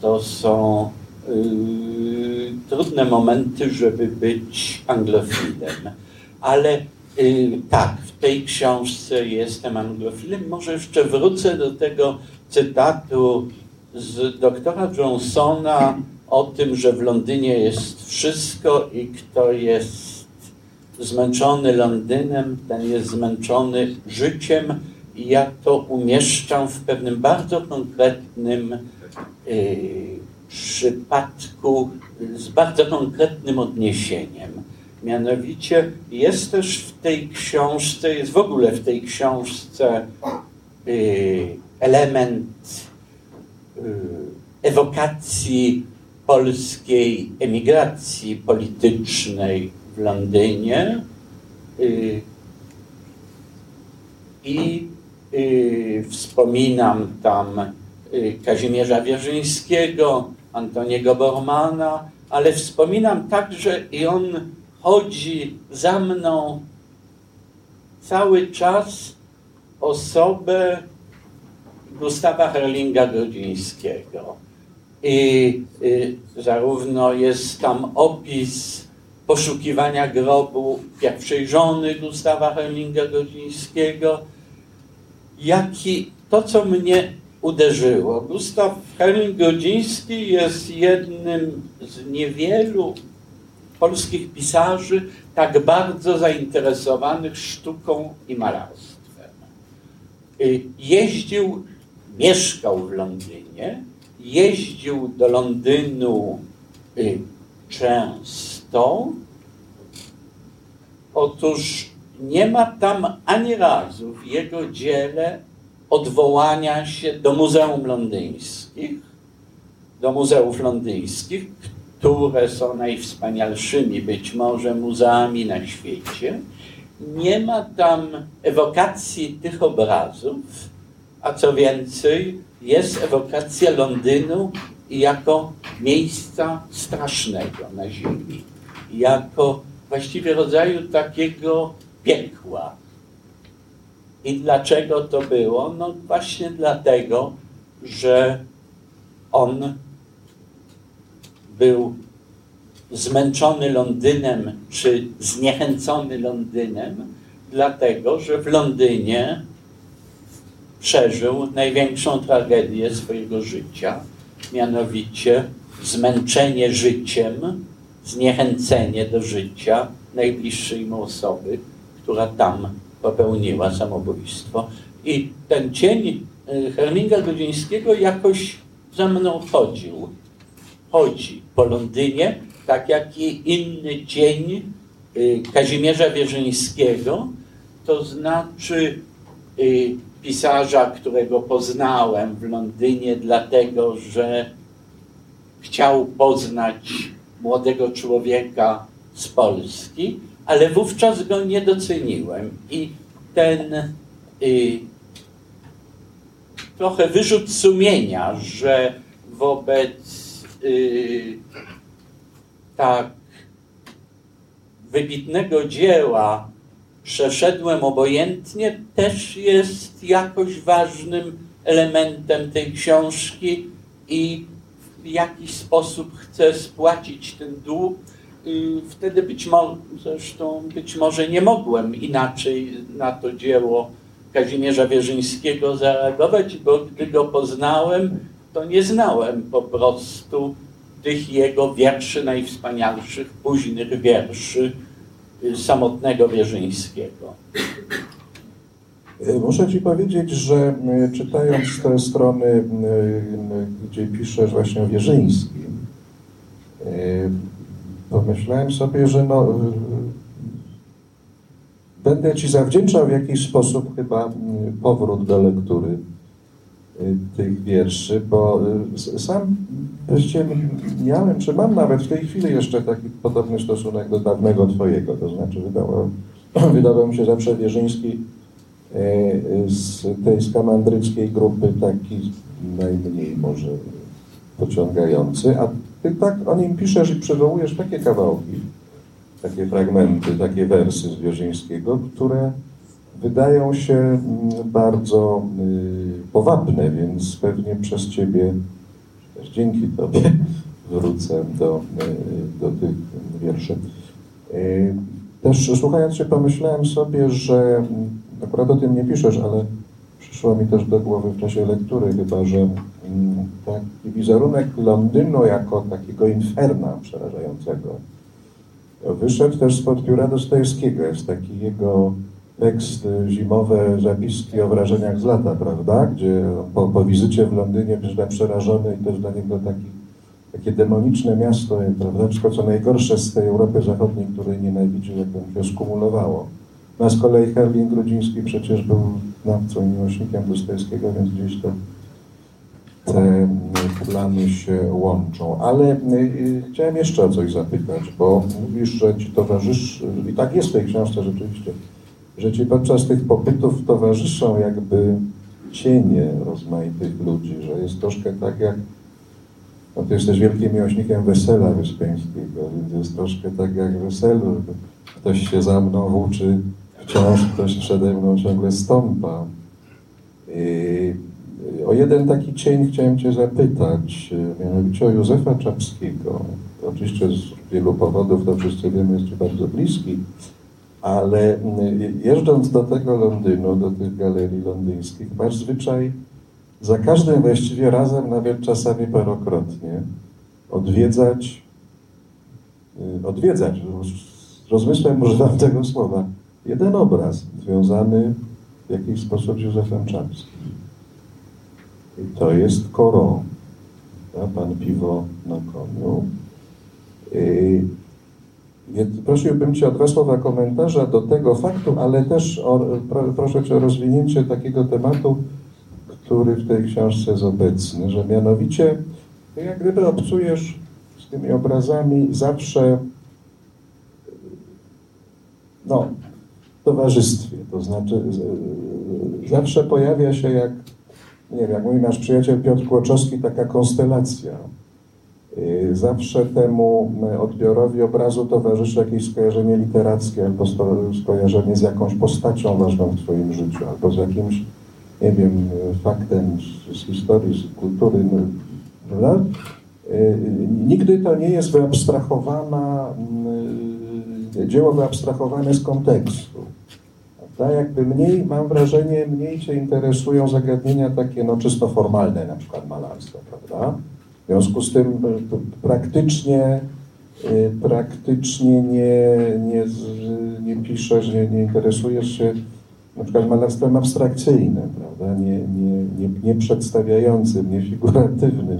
to są yy, trudne momenty, żeby być anglofilem. Ale yy, tak, w tej książce jestem anglofilem. Może jeszcze wrócę do tego cytatu z doktora Johnsona o tym, że w Londynie jest wszystko i kto jest zmęczony Londynem, ten jest zmęczony życiem i ja to umieszczam w pewnym bardzo konkretnym yy, przypadku z bardzo konkretnym odniesieniem. Mianowicie jest też w tej książce, jest w ogóle w tej książce y, element y, ewokacji polskiej emigracji politycznej w Londynie y, i wspominam tam Kazimierza Wierzyńskiego, Antoniego Bormana, ale wspominam także i on chodzi za mną cały czas osobę Gustawa Herlinga Grodzińskiego. I, I zarówno jest tam opis poszukiwania grobu pierwszej żony Gustawa Herlinga Grodzińskiego, jak i to, co mnie uderzyło. Gustaw Herling-Grodziński jest jednym z niewielu polskich pisarzy tak bardzo zainteresowanych sztuką i malarstwem. Y, jeździł, mieszkał w Londynie, jeździł do Londynu y, często. Otóż nie ma tam ani razu w jego dziele odwołania się do muzeum londyńskich, do muzeów londyńskich, które są najwspanialszymi być może muzeami na świecie. Nie ma tam ewokacji tych obrazów, a co więcej, jest ewokacja Londynu jako miejsca strasznego na ziemi, jako właściwie rodzaju takiego piekła, i dlaczego to było? No właśnie dlatego, że on był zmęczony Londynem, czy zniechęcony Londynem, dlatego, że w Londynie przeżył największą tragedię swojego życia, mianowicie zmęczenie życiem, zniechęcenie do życia najbliższej mu osoby, która tam popełniła samobójstwo. I ten cień y, Herminga Godzińskiego jakoś za mną chodził. Chodzi po Londynie, tak jak i inny cień y, Kazimierza Wierzyńskiego, to znaczy y, pisarza, którego poznałem w Londynie, dlatego że chciał poznać młodego człowieka z Polski, ale wówczas go nie doceniłem i ten y, trochę wyrzut sumienia, że wobec y, tak wybitnego dzieła przeszedłem obojętnie, też jest jakoś ważnym elementem tej książki i w jakiś sposób chcę spłacić ten dług. Y, wtedy być może, zresztą być może nie mogłem inaczej na to dzieło Kazimierza Wierzyńskiego zareagować, bo gdy go poznałem, to nie znałem po prostu tych jego wierszy najwspanialszych, późnych wierszy y, samotnego Wierzyńskiego. Y, muszę Ci powiedzieć, że czytając te strony, gdzie piszesz właśnie o Wierzyńskim, pomyślałem sobie, że no, będę Ci zawdzięczał w jakiś sposób chyba powrót do lektury Y, tych wierszy, bo y, sam wreszcie miałem, czy mam nawet w tej chwili jeszcze taki podobny stosunek do dawnego Twojego, to znaczy wydawał, wydawał mi się zawsze Wierzyński y, z tej skamandryckiej grupy taki najmniej może pociągający, a Ty tak o nim piszesz i przywołujesz takie kawałki, takie fragmenty, takie wersy z Wierzyńskiego, które wydają się mm, bardzo y, powabne, więc pewnie przez Ciebie, też dzięki Tobie wrócę do, y, do tych wierszy. Y, też słuchając Cię pomyślałem sobie, że mm, akurat o tym nie piszesz, ale przyszło mi też do głowy w czasie lektury chyba, że mm, taki wizerunek Londynu jako takiego inferna przerażającego wyszedł też spod pióra Dostojewskiego. Jest taki jego tekst y, zimowe zapiski o wrażeniach z lata, prawda? Gdzie po, po wizycie w Londynie przyszedł przerażony i też dla niego taki, takie demoniczne miasto, prawda? Wszystko co najgorsze z tej Europy Zachodniej, której nienawidził, jakby się skumulowało. No a z kolei Herwin Grudziński przecież był znawcą i miłośnikiem Dostojewskiego, więc gdzieś to te plany się łączą. Ale y, chciałem jeszcze o coś zapytać, bo mówisz, że ci towarzysz, i tak jest w tej książce rzeczywiście, że ci podczas tych pobytów towarzyszą jakby cienie rozmaitych ludzi, że jest troszkę tak jak, no ty jesteś wielkim miłośnikiem wesela wyspiańskiego, więc jest troszkę tak jak weselu, ktoś się za mną włóczy, wciąż ktoś przede mną ciągle stąpa. I o jeden taki cień chciałem Cię zapytać, mianowicie o Józefa Czapskiego. Oczywiście z wielu powodów, to wszyscy wiemy, jest Ci bardzo bliski, ale mm, jeżdżąc do tego Londynu, do tych galerii londyńskich, masz zwyczaj za każdym właściwie razem, nawet czasami parokrotnie, odwiedzać, y, odwiedzać, z rozmysłem używam tego słowa, jeden obraz związany w jakiś sposób z Józefem Czapskim. I to jest Koro, pan piwo na koniu. Prosiłbym Cię o dwa słowa komentarza do tego faktu, ale też o, proszę Cię o rozwinięcie takiego tematu, który w tej książce jest obecny, że mianowicie jak gdyby obcujesz z tymi obrazami zawsze no, towarzystwie, to znaczy zawsze pojawia się jak, nie wiem, jak mówi nasz przyjaciel Piotr Kłoczowski, taka konstelacja. Y, zawsze temu y, odbiorowi obrazu towarzyszy jakieś skojarzenie literackie albo skojarzenie z jakąś postacią ważną w Twoim życiu, albo z jakimś, nie wiem, faktem z, z historii, z kultury, no, prawda? Nigdy to nie jest wyabstrahowana, dzieło wyabstrahowane z kontekstu. Tak jakby mniej, mam wrażenie, mniej Cię interesują zagadnienia takie no, czysto formalne, na przykład malarstwo, prawda? W związku z tym e, praktycznie, e, praktycznie nie, nie, nie piszesz, nie, nie interesujesz się na przykład malarstwem abstrakcyjnym, prawda? Nie, nie, nie, nie przedstawiającym, nie figuratywnym.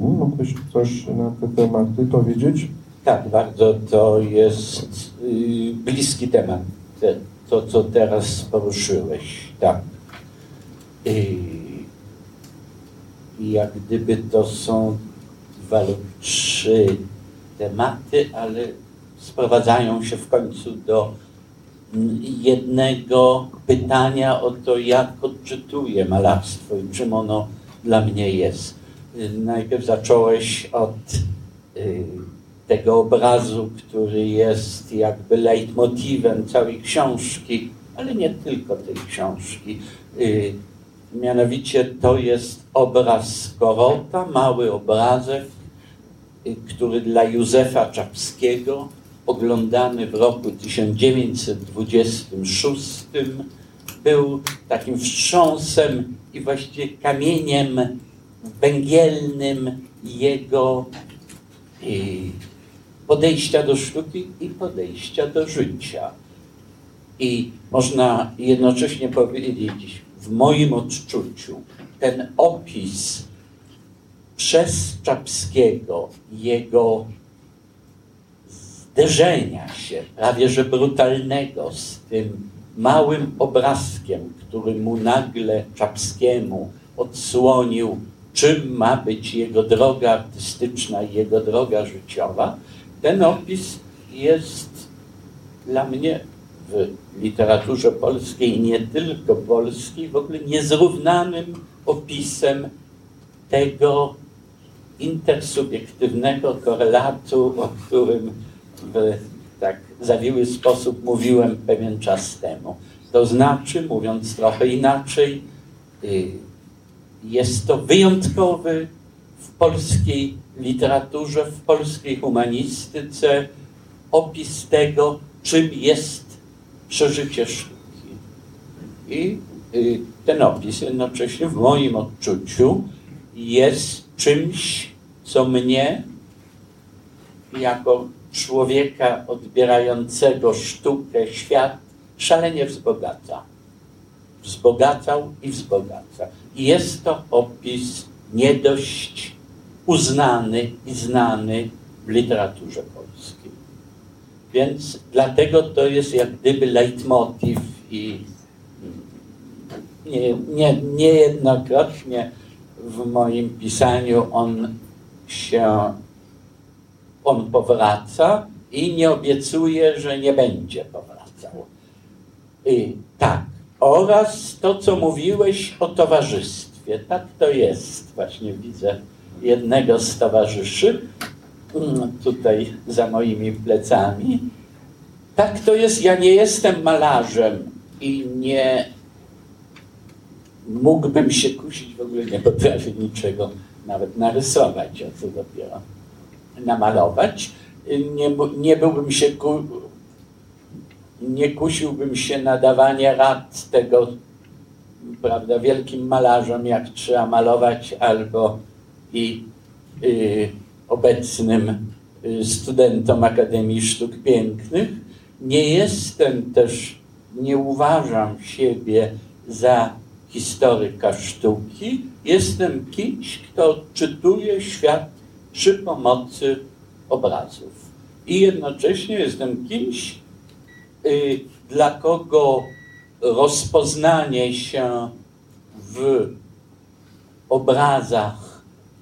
No, mógłbyś coś na te tematy powiedzieć? Tak, bardzo to jest y, bliski temat, to co teraz poruszyłeś. Tak. Y, jak gdyby to są dwa lub trzy tematy, ale sprowadzają się w końcu do jednego pytania o to, jak odczytuję malarstwo i czym ono dla mnie jest. Najpierw zacząłeś od y, tego obrazu, który jest jakby leitmotivem całej książki, ale nie tylko tej książki. Y, mianowicie to jest obraz Korota, mały obrazek, y, który dla Józefa Czapskiego oglądany w roku 1926 był takim wstrząsem i właściwie kamieniem węgielnym jego podejścia do sztuki i podejścia do życia. I można jednocześnie powiedzieć, w moim odczuciu, ten opis przez Czapskiego, jego zderzenia się, prawie że brutalnego z tym małym obrazkiem, który mu nagle Czapskiemu odsłonił, czym ma być jego droga artystyczna i jego droga życiowa, ten opis jest dla mnie w literaturze polskiej, nie tylko polskiej, w ogóle niezrównanym opisem tego intersubiektywnego korelatu, o którym w tak zawiły sposób mówiłem pewien czas temu. To znaczy, mówiąc trochę inaczej, y, jest to wyjątkowy w polskiej literaturze, w polskiej humanistyce opis tego, czym jest przeżycie sztuki. I y, ten opis jednocześnie w moim odczuciu jest czymś, co mnie jako człowieka odbierającego sztukę, świat szalenie wzbogaca. Wzbogacał i wzbogaca. I jest to opis nie dość uznany i znany w literaturze polskiej. Więc dlatego to jest jak gdyby leitmotiv i nie, nie, niejednokrotnie w moim pisaniu on się on powraca i nie obiecuje, że nie będzie powracał. I tak, oraz to, co mówiłeś o towarzystwie. Tak to jest. Właśnie widzę jednego z towarzyszy mm, tutaj za moimi plecami. Tak to jest. Ja nie jestem malarzem i nie mógłbym się kusić, w ogóle nie potrafię niczego nawet narysować, a co dopiero namalować. Nie, nie byłbym się ku, nie kusiłbym się na dawanie rad tego, prawda, wielkim malarzom, jak trzeba malować, albo i y, obecnym y, studentom Akademii Sztuk Pięknych. Nie jestem też, nie uważam siebie za historyka sztuki. Jestem kimś, kto odczytuje świat przy pomocy obrazów. I jednocześnie jestem kimś, y, dla kogo rozpoznanie się w obrazach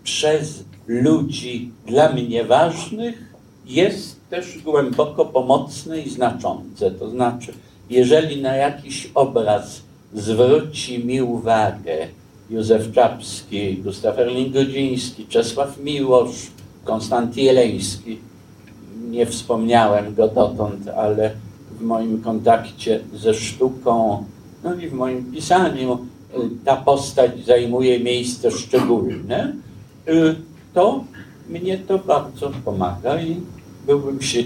przez ludzi dla mnie ważnych jest też głęboko pomocne i znaczące. To znaczy, jeżeli na jakiś obraz zwróci mi uwagę Józef Czapski, Gustaw Erling-Godziński, Czesław Miłosz, Konstanty Jeleński. Nie wspomniałem go dotąd, ale w moim kontakcie ze sztuką, no i w moim pisaniu ta postać zajmuje miejsce szczególne, to mnie to bardzo pomaga i byłbym się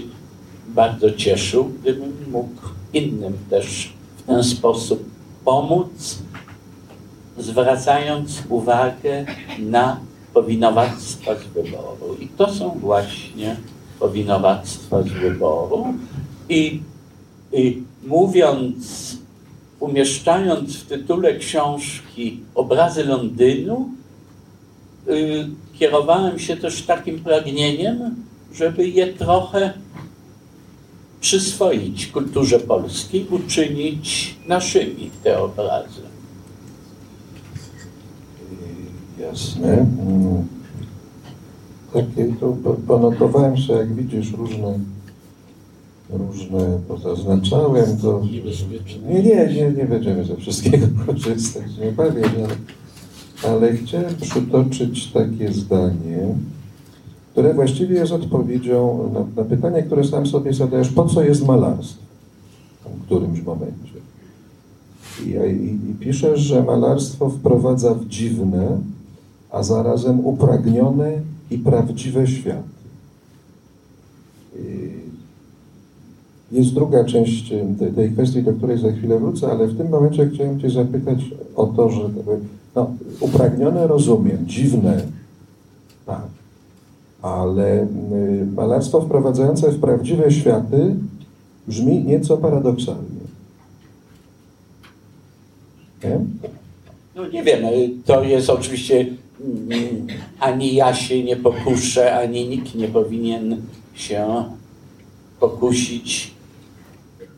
bardzo cieszył, gdybym mógł innym też w ten sposób pomóc, zwracając uwagę na powinowactwa z wyboru. I to są właśnie powinowactwa z wyboru. I, i mówiąc, umieszczając w tytule książki obrazy Londynu, y, kierowałem się też takim pragnieniem, żeby je trochę przyswoić kulturze polskiej, uczynić naszymi te obrazy. Jasne. Mm. Takie to ponotowałem sobie, jak widzisz, różne różne pozaznaczałem, to... Nie, nie, nie, nie będziemy ze wszystkiego korzystać, nie bawię, ale, ale chciałem przytoczyć takie zdanie, które właściwie jest odpowiedzią na, na pytanie, które sam sobie zadajesz, po co jest malarstwo w którymś momencie. I, i, i piszesz, że malarstwo wprowadza w dziwne, a zarazem upragnione i prawdziwe światy. Jest druga część tej, tej, kwestii, do której za chwilę wrócę, ale w tym momencie chciałem Cię zapytać o to, że no, upragnione rozumiem, dziwne, tak, ale y, malarstwo wprowadzające w prawdziwe światy brzmi nieco paradoksalnie. Nie? No nie wiem, to jest oczywiście mm, ani ja się nie pokuszę, ani nikt nie powinien się pokusić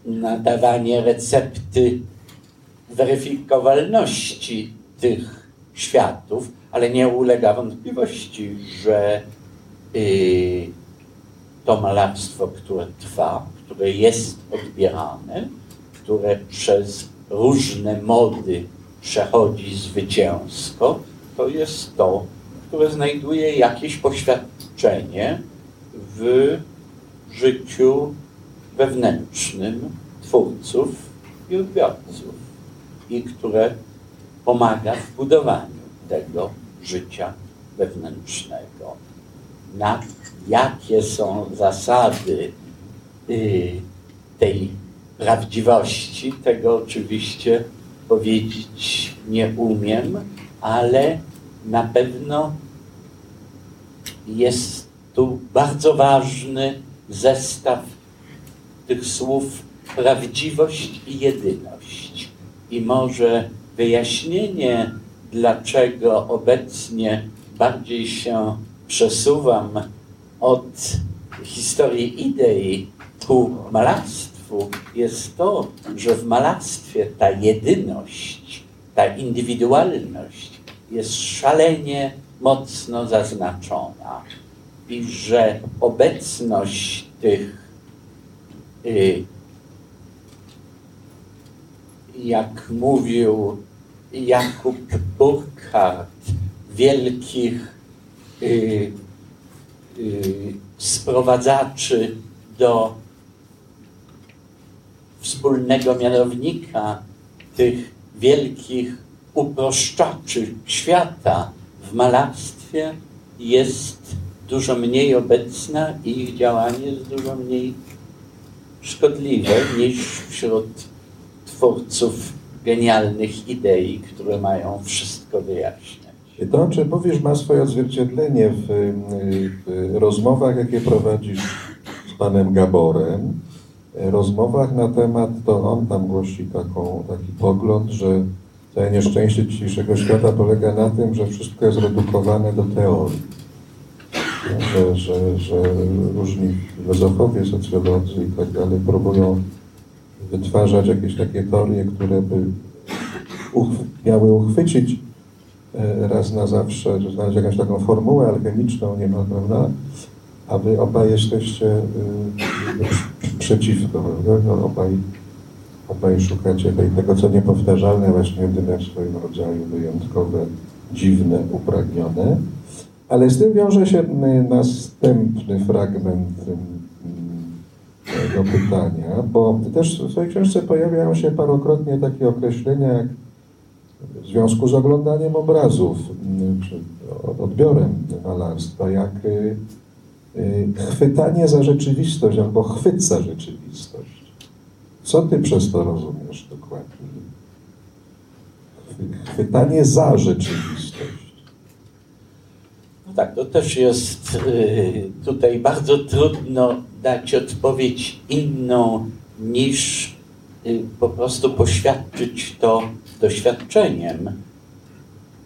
na dawanie recepty weryfikowalności tych światów, ale nie ulega wątpliwości, że yy, to malarstwo, które trwa, które jest odbierane, które przez różne mody przechodzi zwycięsko, to jest to, które znajduje jakieś poświadczenie w życiu wewnętrznym twórców i odbiorców i które pomaga w budowaniu tego życia wewnętrznego. Na jakie są zasady y, tej prawdziwości, tego oczywiście powiedzieć nie umiem, ale na pewno jest tu bardzo ważny zestaw tych słów prawdziwość i jedyność. I może wyjaśnienie, dlaczego obecnie bardziej się przesuwam od historii idei ku malarstwu, jest to, że w malarstwie ta jedyność, ta indywidualność jest szalenie mocno zaznaczona i że obecność tych, jak mówił Jakub Burkhardt, wielkich y, y, sprowadzaczy do wspólnego mianownika tych wielkich uproszczaczy świata w malarstwie jest dużo mniej obecna i ich działanie jest dużo mniej szkodliwe niż wśród twórców genialnych idei, które mają wszystko wyjaśniać. To, czy mówisz, ma swoje odzwierciedlenie w, w rozmowach, jakie prowadzisz z panem Gaborem. Rozmowach na temat, to on tam głosi taką, taki pogląd, że całe nieszczęście dzisiejszego świata polega na tym, że wszystko jest redukowane do teorii że, że, że różni filozofowie, socjolodzy i tak dalej próbują wytwarzać jakieś takie teorie, które by miały uchwycić e, raz na zawsze, że znaleźć jakąś taką formułę alchemiczną niemal, prawda? A wy obaj jesteście y, przeciwko, prawda? No, obaj, obaj szukacie tego, co niepowtarzalne, właśnie jedyne w swoim rodzaju, wyjątkowe, dziwne, upragnione. Ale z tym wiąże się następny fragment tego pytania, bo też w swojej książce pojawiają się parokrotnie takie określenia jak w związku z oglądaniem obrazów, czy odbiorem malarstwa, jak y, y, chwytanie za rzeczywistość albo chwyt za rzeczywistość. Co ty przez to rozumiesz dokładnie? Chwytanie za rzeczywistość tak, to też jest y, tutaj bardzo trudno dać odpowiedź inną niż y, po prostu poświadczyć to doświadczeniem.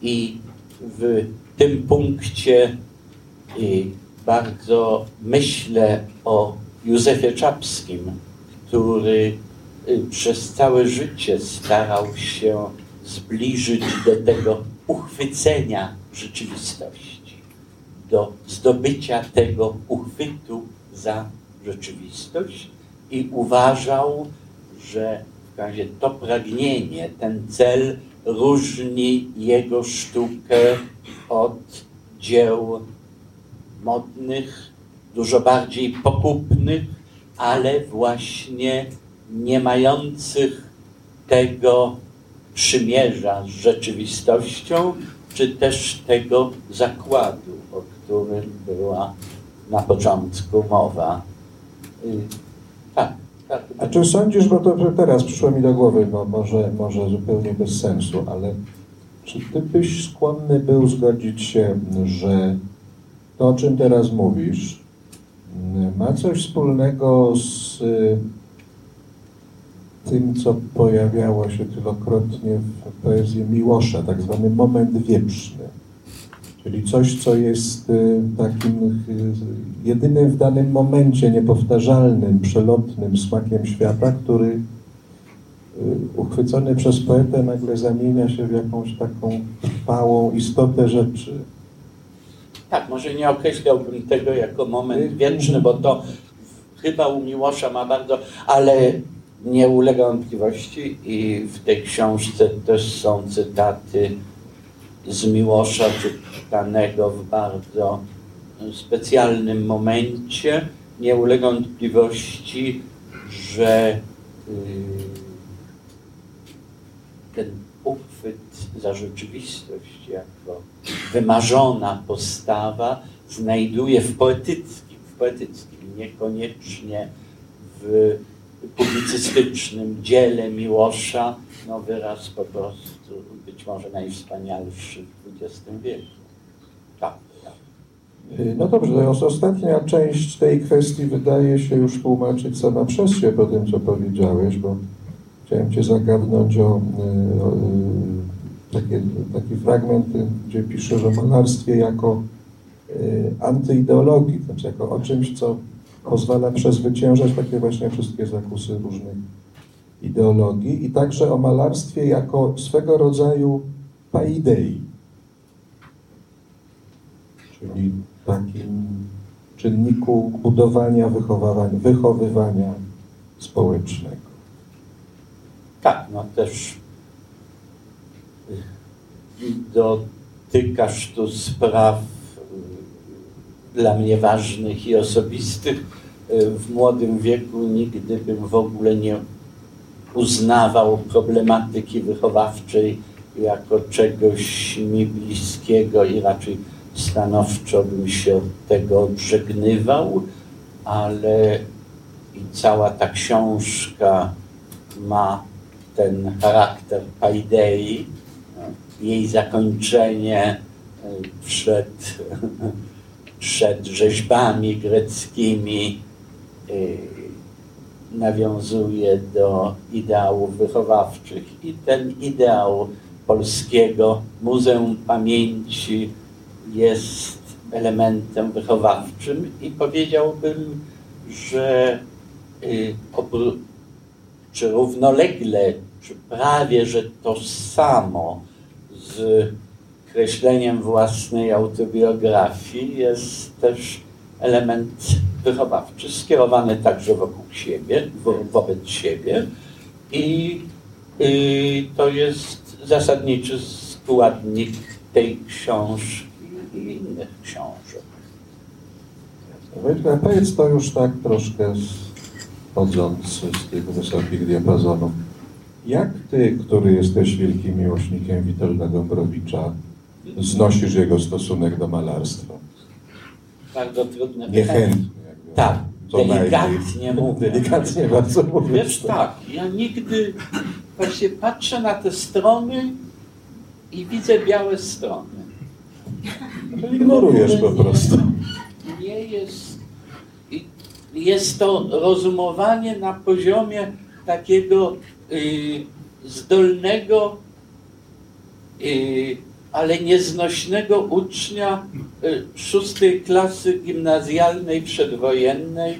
I w tym punkcie y, bardzo myślę o Józefie Czapskim, który przez całe życie starał się zbliżyć do tego uchwycenia rzeczywistości do zdobycia tego uchwytu za rzeczywistość i uważał, że w razie to pragnienie, ten cel różni jego sztukę od dzieł modnych, dużo bardziej pokupnych, ale właśnie nie mających tego przymierza z rzeczywistością, czy też tego zakładu, którym była na początku mowa. Tak. tak. A czy sądzisz, bo to teraz przyszło mi do głowy, no może, może zupełnie bez sensu, ale czy ty byś skłonny był zgodzić się, że to, o czym teraz mówisz, ma coś wspólnego z y, tym, co pojawiało się wielokrotnie w poezji Miłosza, tak zwany moment wieczny. Czyli coś, co jest y, takim y, jedynym w danym momencie niepowtarzalnym, przelotnym smakiem świata, który uchwycony przez poetę nagle zamienia się w jakąś taką trwałą istotę rzeczy. Tak, może nie określałbym tego jako moment wieczny, bo to chyba u Miłosza ma bardzo, ale nie ulega wątpliwości i w tej książce też są cytaty z Miłosza czytanego w bardzo specjalnym momencie. Nie ulega wątpliwości, że y, ten uchwyt za rzeczywistość jako wymarzona postawa znajduje w poetyckim, w poetyckim, niekoniecznie w publicystycznym dziele Miłosza, no wyraz po prostu być może najwspanialszy w XX wieku. Tak, tak. No dobrze, to ostatnia część tej kwestii wydaje się już tłumaczyć sama przez się po tym, co powiedziałeś, bo chciałem Cię zagadnąć o, e, o e, takie, taki fragment, gdzie piszesz o malarstwie jako antyideologii, znaczy jako o czymś, co pozwala przezwyciężać takie właśnie wszystkie zakusy różnych ideologii i także o malarstwie jako swego rodzaju paidei, czyli takim czynniku budowania, wychowywania, wychowywania społecznego. Tak, no też dotykasz tu spraw y, dla mnie ważnych i osobistych. Y, w młodym wieku nigdy bym w ogóle nie uznawał problematyki wychowawczej jako czegoś mi bliskiego i raczej stanowczo bym się od tego odżegnywał, ale i cała ta książka ma ten charakter paidei, jej zakończenie e, przed, przed rzeźbami greckimi e, nawiązuje do ideałów wychowawczych. I ten ideał polskiego Muzeum Pamięci jest elementem wychowawczym i powiedziałbym, że y, czy równolegle, czy prawie, że to samo z kreśleniem własnej autobiografii jest też element wychowawczy, skierowany także wokół siebie, wo wobec siebie i y, to jest zasadniczy składnik tej książki i innych książek. A powiedz to już tak troszkę wchodząc z tych wysokich diapazonów. Jak ty, który jesteś wielkim miłośnikiem Witolda Gombrowicza, znosisz jego stosunek do malarstwa? Bardzo trudne Niechętnie. Tak, delikatnie mówię. Delikatnie bardzo mówię. Wiesz tak, ja nigdy właśnie patrzę na te strony i widzę białe strony. Ignorujesz po prostu. Nie jest jest to rozumowanie na poziomie takiego y, zdolnego, y, ale nieznośnego ucznia y, szóstej klasy gimnazjalnej przedwojennej.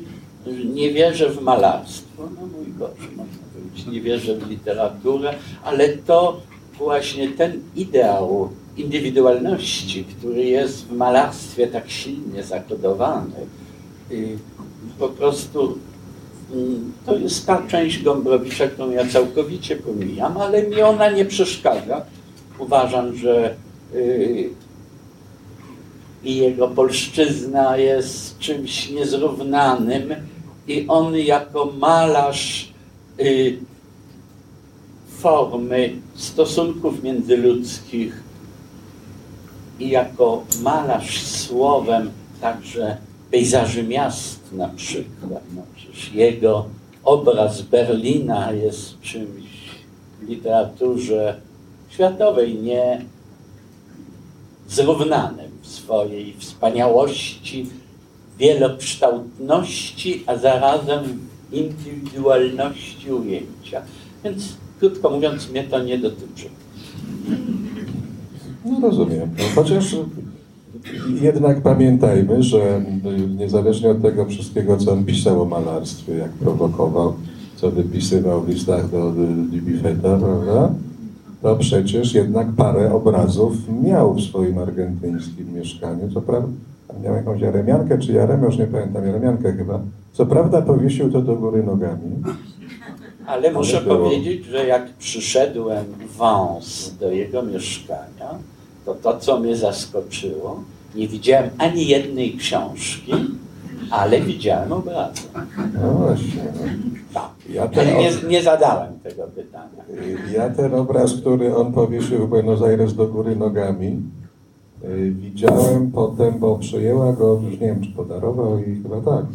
Nie wierzę w malarstwo. No mój Boże, można powiedzieć, nie wierzę w literaturę, ale to właśnie ten ideał indywidualności, który jest w malarstwie tak silnie zakodowany, y, po prostu mm, to jest ta część Gombrowicza, którą ja całkowicie pomijam, ale mi ona nie przeszkadza. Uważam, że i jego polszczyzna jest czymś niezrównanym i on jako malarz yy, formy stosunków międzyludzkich i jako malarz słowem także pejzaży miast na przykład. No, jego obraz Berlina jest czymś w literaturze światowej nie zrównanym w swojej wspaniałości, wielokształtności, a zarazem indywidualności ujęcia. Więc krótko mówiąc, mnie to nie dotyczy. No rozumiem. Chociaż jednak pamiętajmy, że niezależnie od tego wszystkiego, co on pisał o malarstwie, jak prowokował, co wypisywał w listach do Libifeta, prawda? To przecież jednak parę obrazów miał w swoim argentyńskim mieszkaniu. Co prawda, miał jakąś jaremiankę czy jaremę, już nie pamiętam, jaremiankę chyba. Co prawda powiesił to do góry nogami. Ale muszę było... powiedzieć, że jak przyszedłem wąs do jego mieszkania, to to, co mnie zaskoczyło, nie widziałem ani jednej książki, ale widziałem obrazy. No właśnie. Tak. Ja ale nie, nie, zadałem tego pytania. Ja ten obraz, który on powiesił w Buenos Aires do góry nogami, y, widziałem potem, bo przyjęła go, już nie wiem, czy podarował i chyba tak,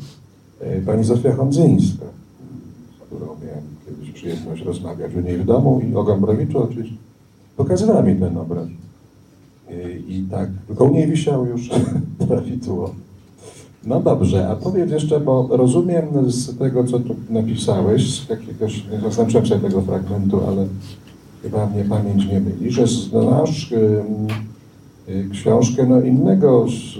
y, pani Zofia Hondzyńska, z którą miałem kiedyś przyjemność rozmawiać u niej w domu i o Gombrowiczu oczywiście. Pokazywała mi ten obraz. I tak, tylko u niej wisiał już prawidłowo. No dobrze, a powiedz jeszcze, bo rozumiem z tego, co tu napisałeś, z jakiegoś, nie zaznaczyłem sobie tego fragmentu, ale chyba mnie pamięć nie myli, że znasz y, y, książkę no, innego, z,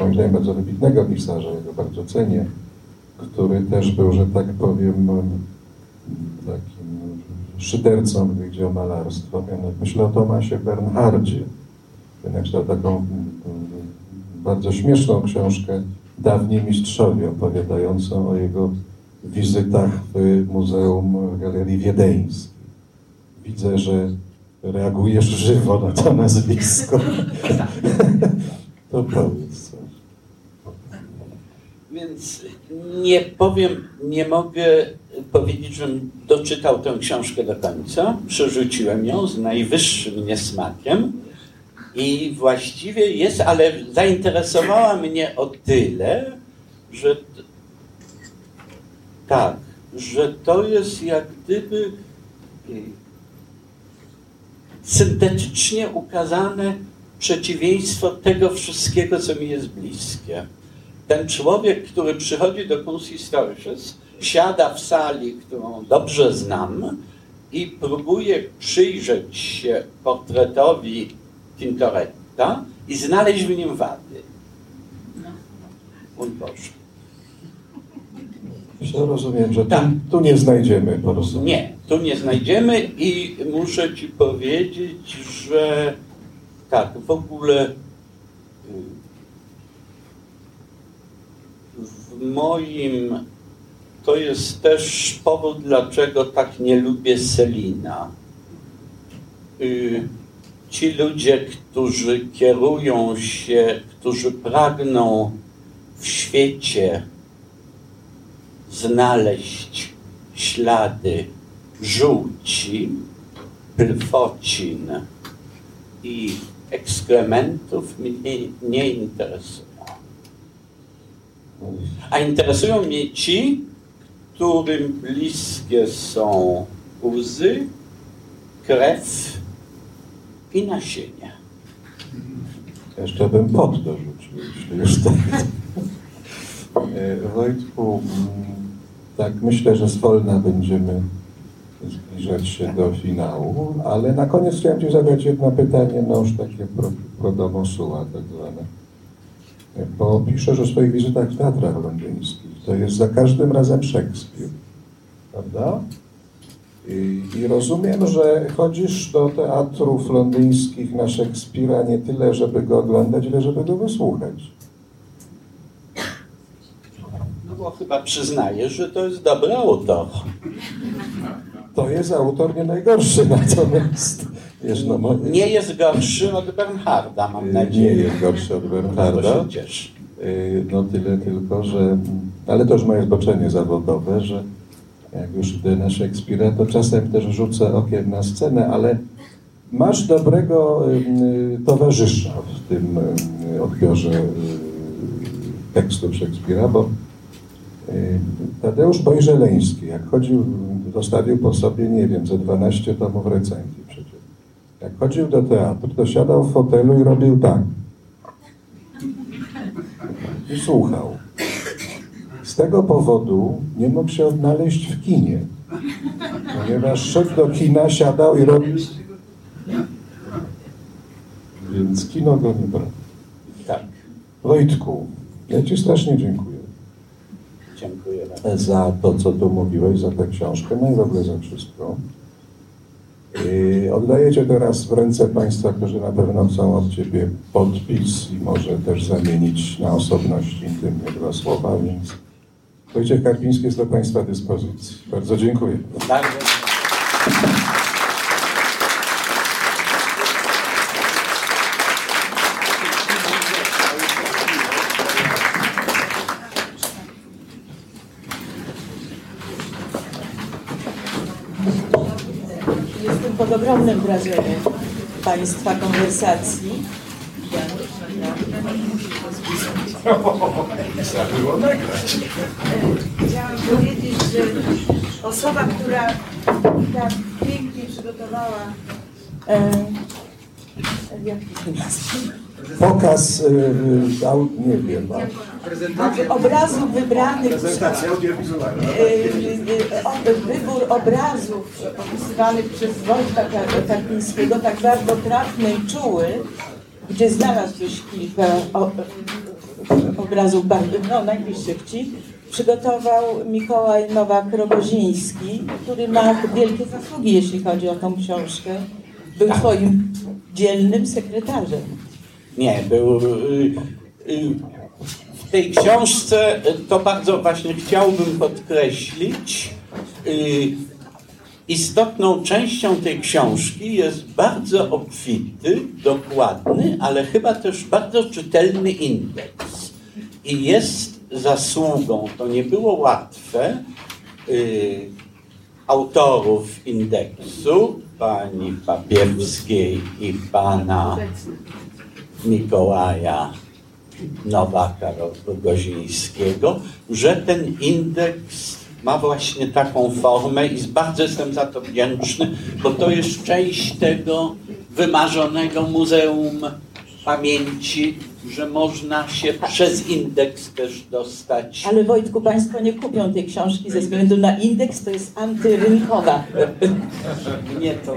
moim zdaniem bardzo wybitnego pisarza, ja go bardzo cenię, który też był, że tak powiem, takim szydercą, gdy idzie o malarstwo. Myślę o Tomasie Bernhardzie. Napisał taką bardzo śmieszną książkę Dawni Mistrzowie, opowiadającą o jego wizytach w Muzeum Galerii Wiedeńskiej. Widzę, że reagujesz żywo na to nazwisko. to powiedz coś. Więc nie powiem, nie mogę powiedzieć, żebym doczytał tę książkę do końca. Przerzuciłem ją z najwyższym niesmakiem i właściwie jest, ale zainteresowała mnie o tyle, że tak, że to jest jak gdyby syntetycznie ukazane przeciwieństwo tego wszystkiego, co mi jest bliskie. Ten człowiek, który przychodzi do Kunsthistorisches, siada w sali, którą dobrze znam i próbuje przyjrzeć się portretowi Tintoretta i znaleźć w nim wady. Mój Boże. Ja rozumiem, że tak. tu, nie znajdziemy po prostu. Nie, tu nie znajdziemy i muszę Ci powiedzieć, że tak, w ogóle w moim to jest też powód, dlaczego tak nie lubię Selina. Y, ci ludzie, którzy kierują się, którzy pragną w świecie znaleźć ślady żółci, plwocin i ekskrementów mnie nie interesują. A interesują mnie ci, którym bliskie są łzy, krew i nasienie. Jeszcze bym pot dorzucił, jeśli już tak. E, Wojtku, tak myślę, że z Wolna będziemy zbliżać się do finału, ale na koniec chciałem Ci zadać jedno pytanie, no już takie pro, pro domo sua tak zwane. Bo piszesz o swoich wizytach w teatrach londyńskich. To jest za każdym razem Szekspir, prawda? I, I, rozumiem, że chodzisz do teatrów londyńskich na Szekspira nie tyle, żeby go oglądać, ile żeby go wysłuchać. No bo chyba przyznajesz, że to jest dobry autor. To jest autor nie najgorszy, natomiast wiesz, no, Nie jest gorszy od Bernharda, mam nie nadzieję. jest gorszy od Bernharda. Y, No tyle tylko, że... Ale to już moje zboczenie zawodowe, że jak już idę na Szekspira, to czasem też rzucę okiem na scenę, ale masz dobrego y, towarzysza w tym odbiorze y, tekstów Szekspira, bo y, Tadeusz Bojżeleński, jak chodził, zostawił po sobie, nie wiem, ze 12 tomów recenzji przecież. Jak chodził do teatru, to siadał w fotelu i robił tak. I słuchał. Z tego powodu nie mógł się odnaleźć w kinie. Ponieważ szedł do kina, siadał i robił... Więc kino go nie brało. Tak, Wojtku, ja Ci strasznie dziękuję dziękuję za to, co tu mówiłeś, za tę książkę, no i w ogóle za wszystko. Yy, Oddaję teraz w ręce Państwa, którzy na pewno chcą od Ciebie podpis i może też zamienić na osobności intymne dwa słowa, więc Wojciech Karpiński jest do Państwa dyspozycji. Bardzo dziękuję. Jestem pod ogromnym wrażeniem Państwa konwersacji. Chciałam powiedzieć, że osoba, która tak pięknie przygotowała e, jak to nazywa? Pokaz, yy, au, nie wiem, a- obrazów wybranych Prezentacja audiowizualna. e, e, o- wybór obrazów opisywanych przez Wojtka Karpińskiego, tak bardzo trafny i czuły, gdzie znalazłeś kilka o, obrazów bardzo, no najbliższych Ci, przygotował Mikołaj Nowak-Rogoziński, który ma wielkie zasługi, jeśli chodzi o tą książkę. Był Twoim dzielnym sekretarzem. Nie, był. y, y, W tej książce y, to bardzo właśnie chciałbym podkreślić. Istotną częścią tej książki jest bardzo obfity, dokładny, ale chyba też bardzo czytelny indeks. I jest zasługą, to nie było łatwe, y, autorów indeksu, pani Papiewskiej i pana Mikołaja Nowaka Gozińskiego, że ten indeks ma właśnie taką formę i bardzo jestem za to wdzięczny, bo to jest część tego wymarzonego Muzeum Pamięci, że można się przez indeks też dostać. Ale Wojtku, Państwo nie kupią tej książki ze względu na indeks, to jest antyrynkowa. Nie to.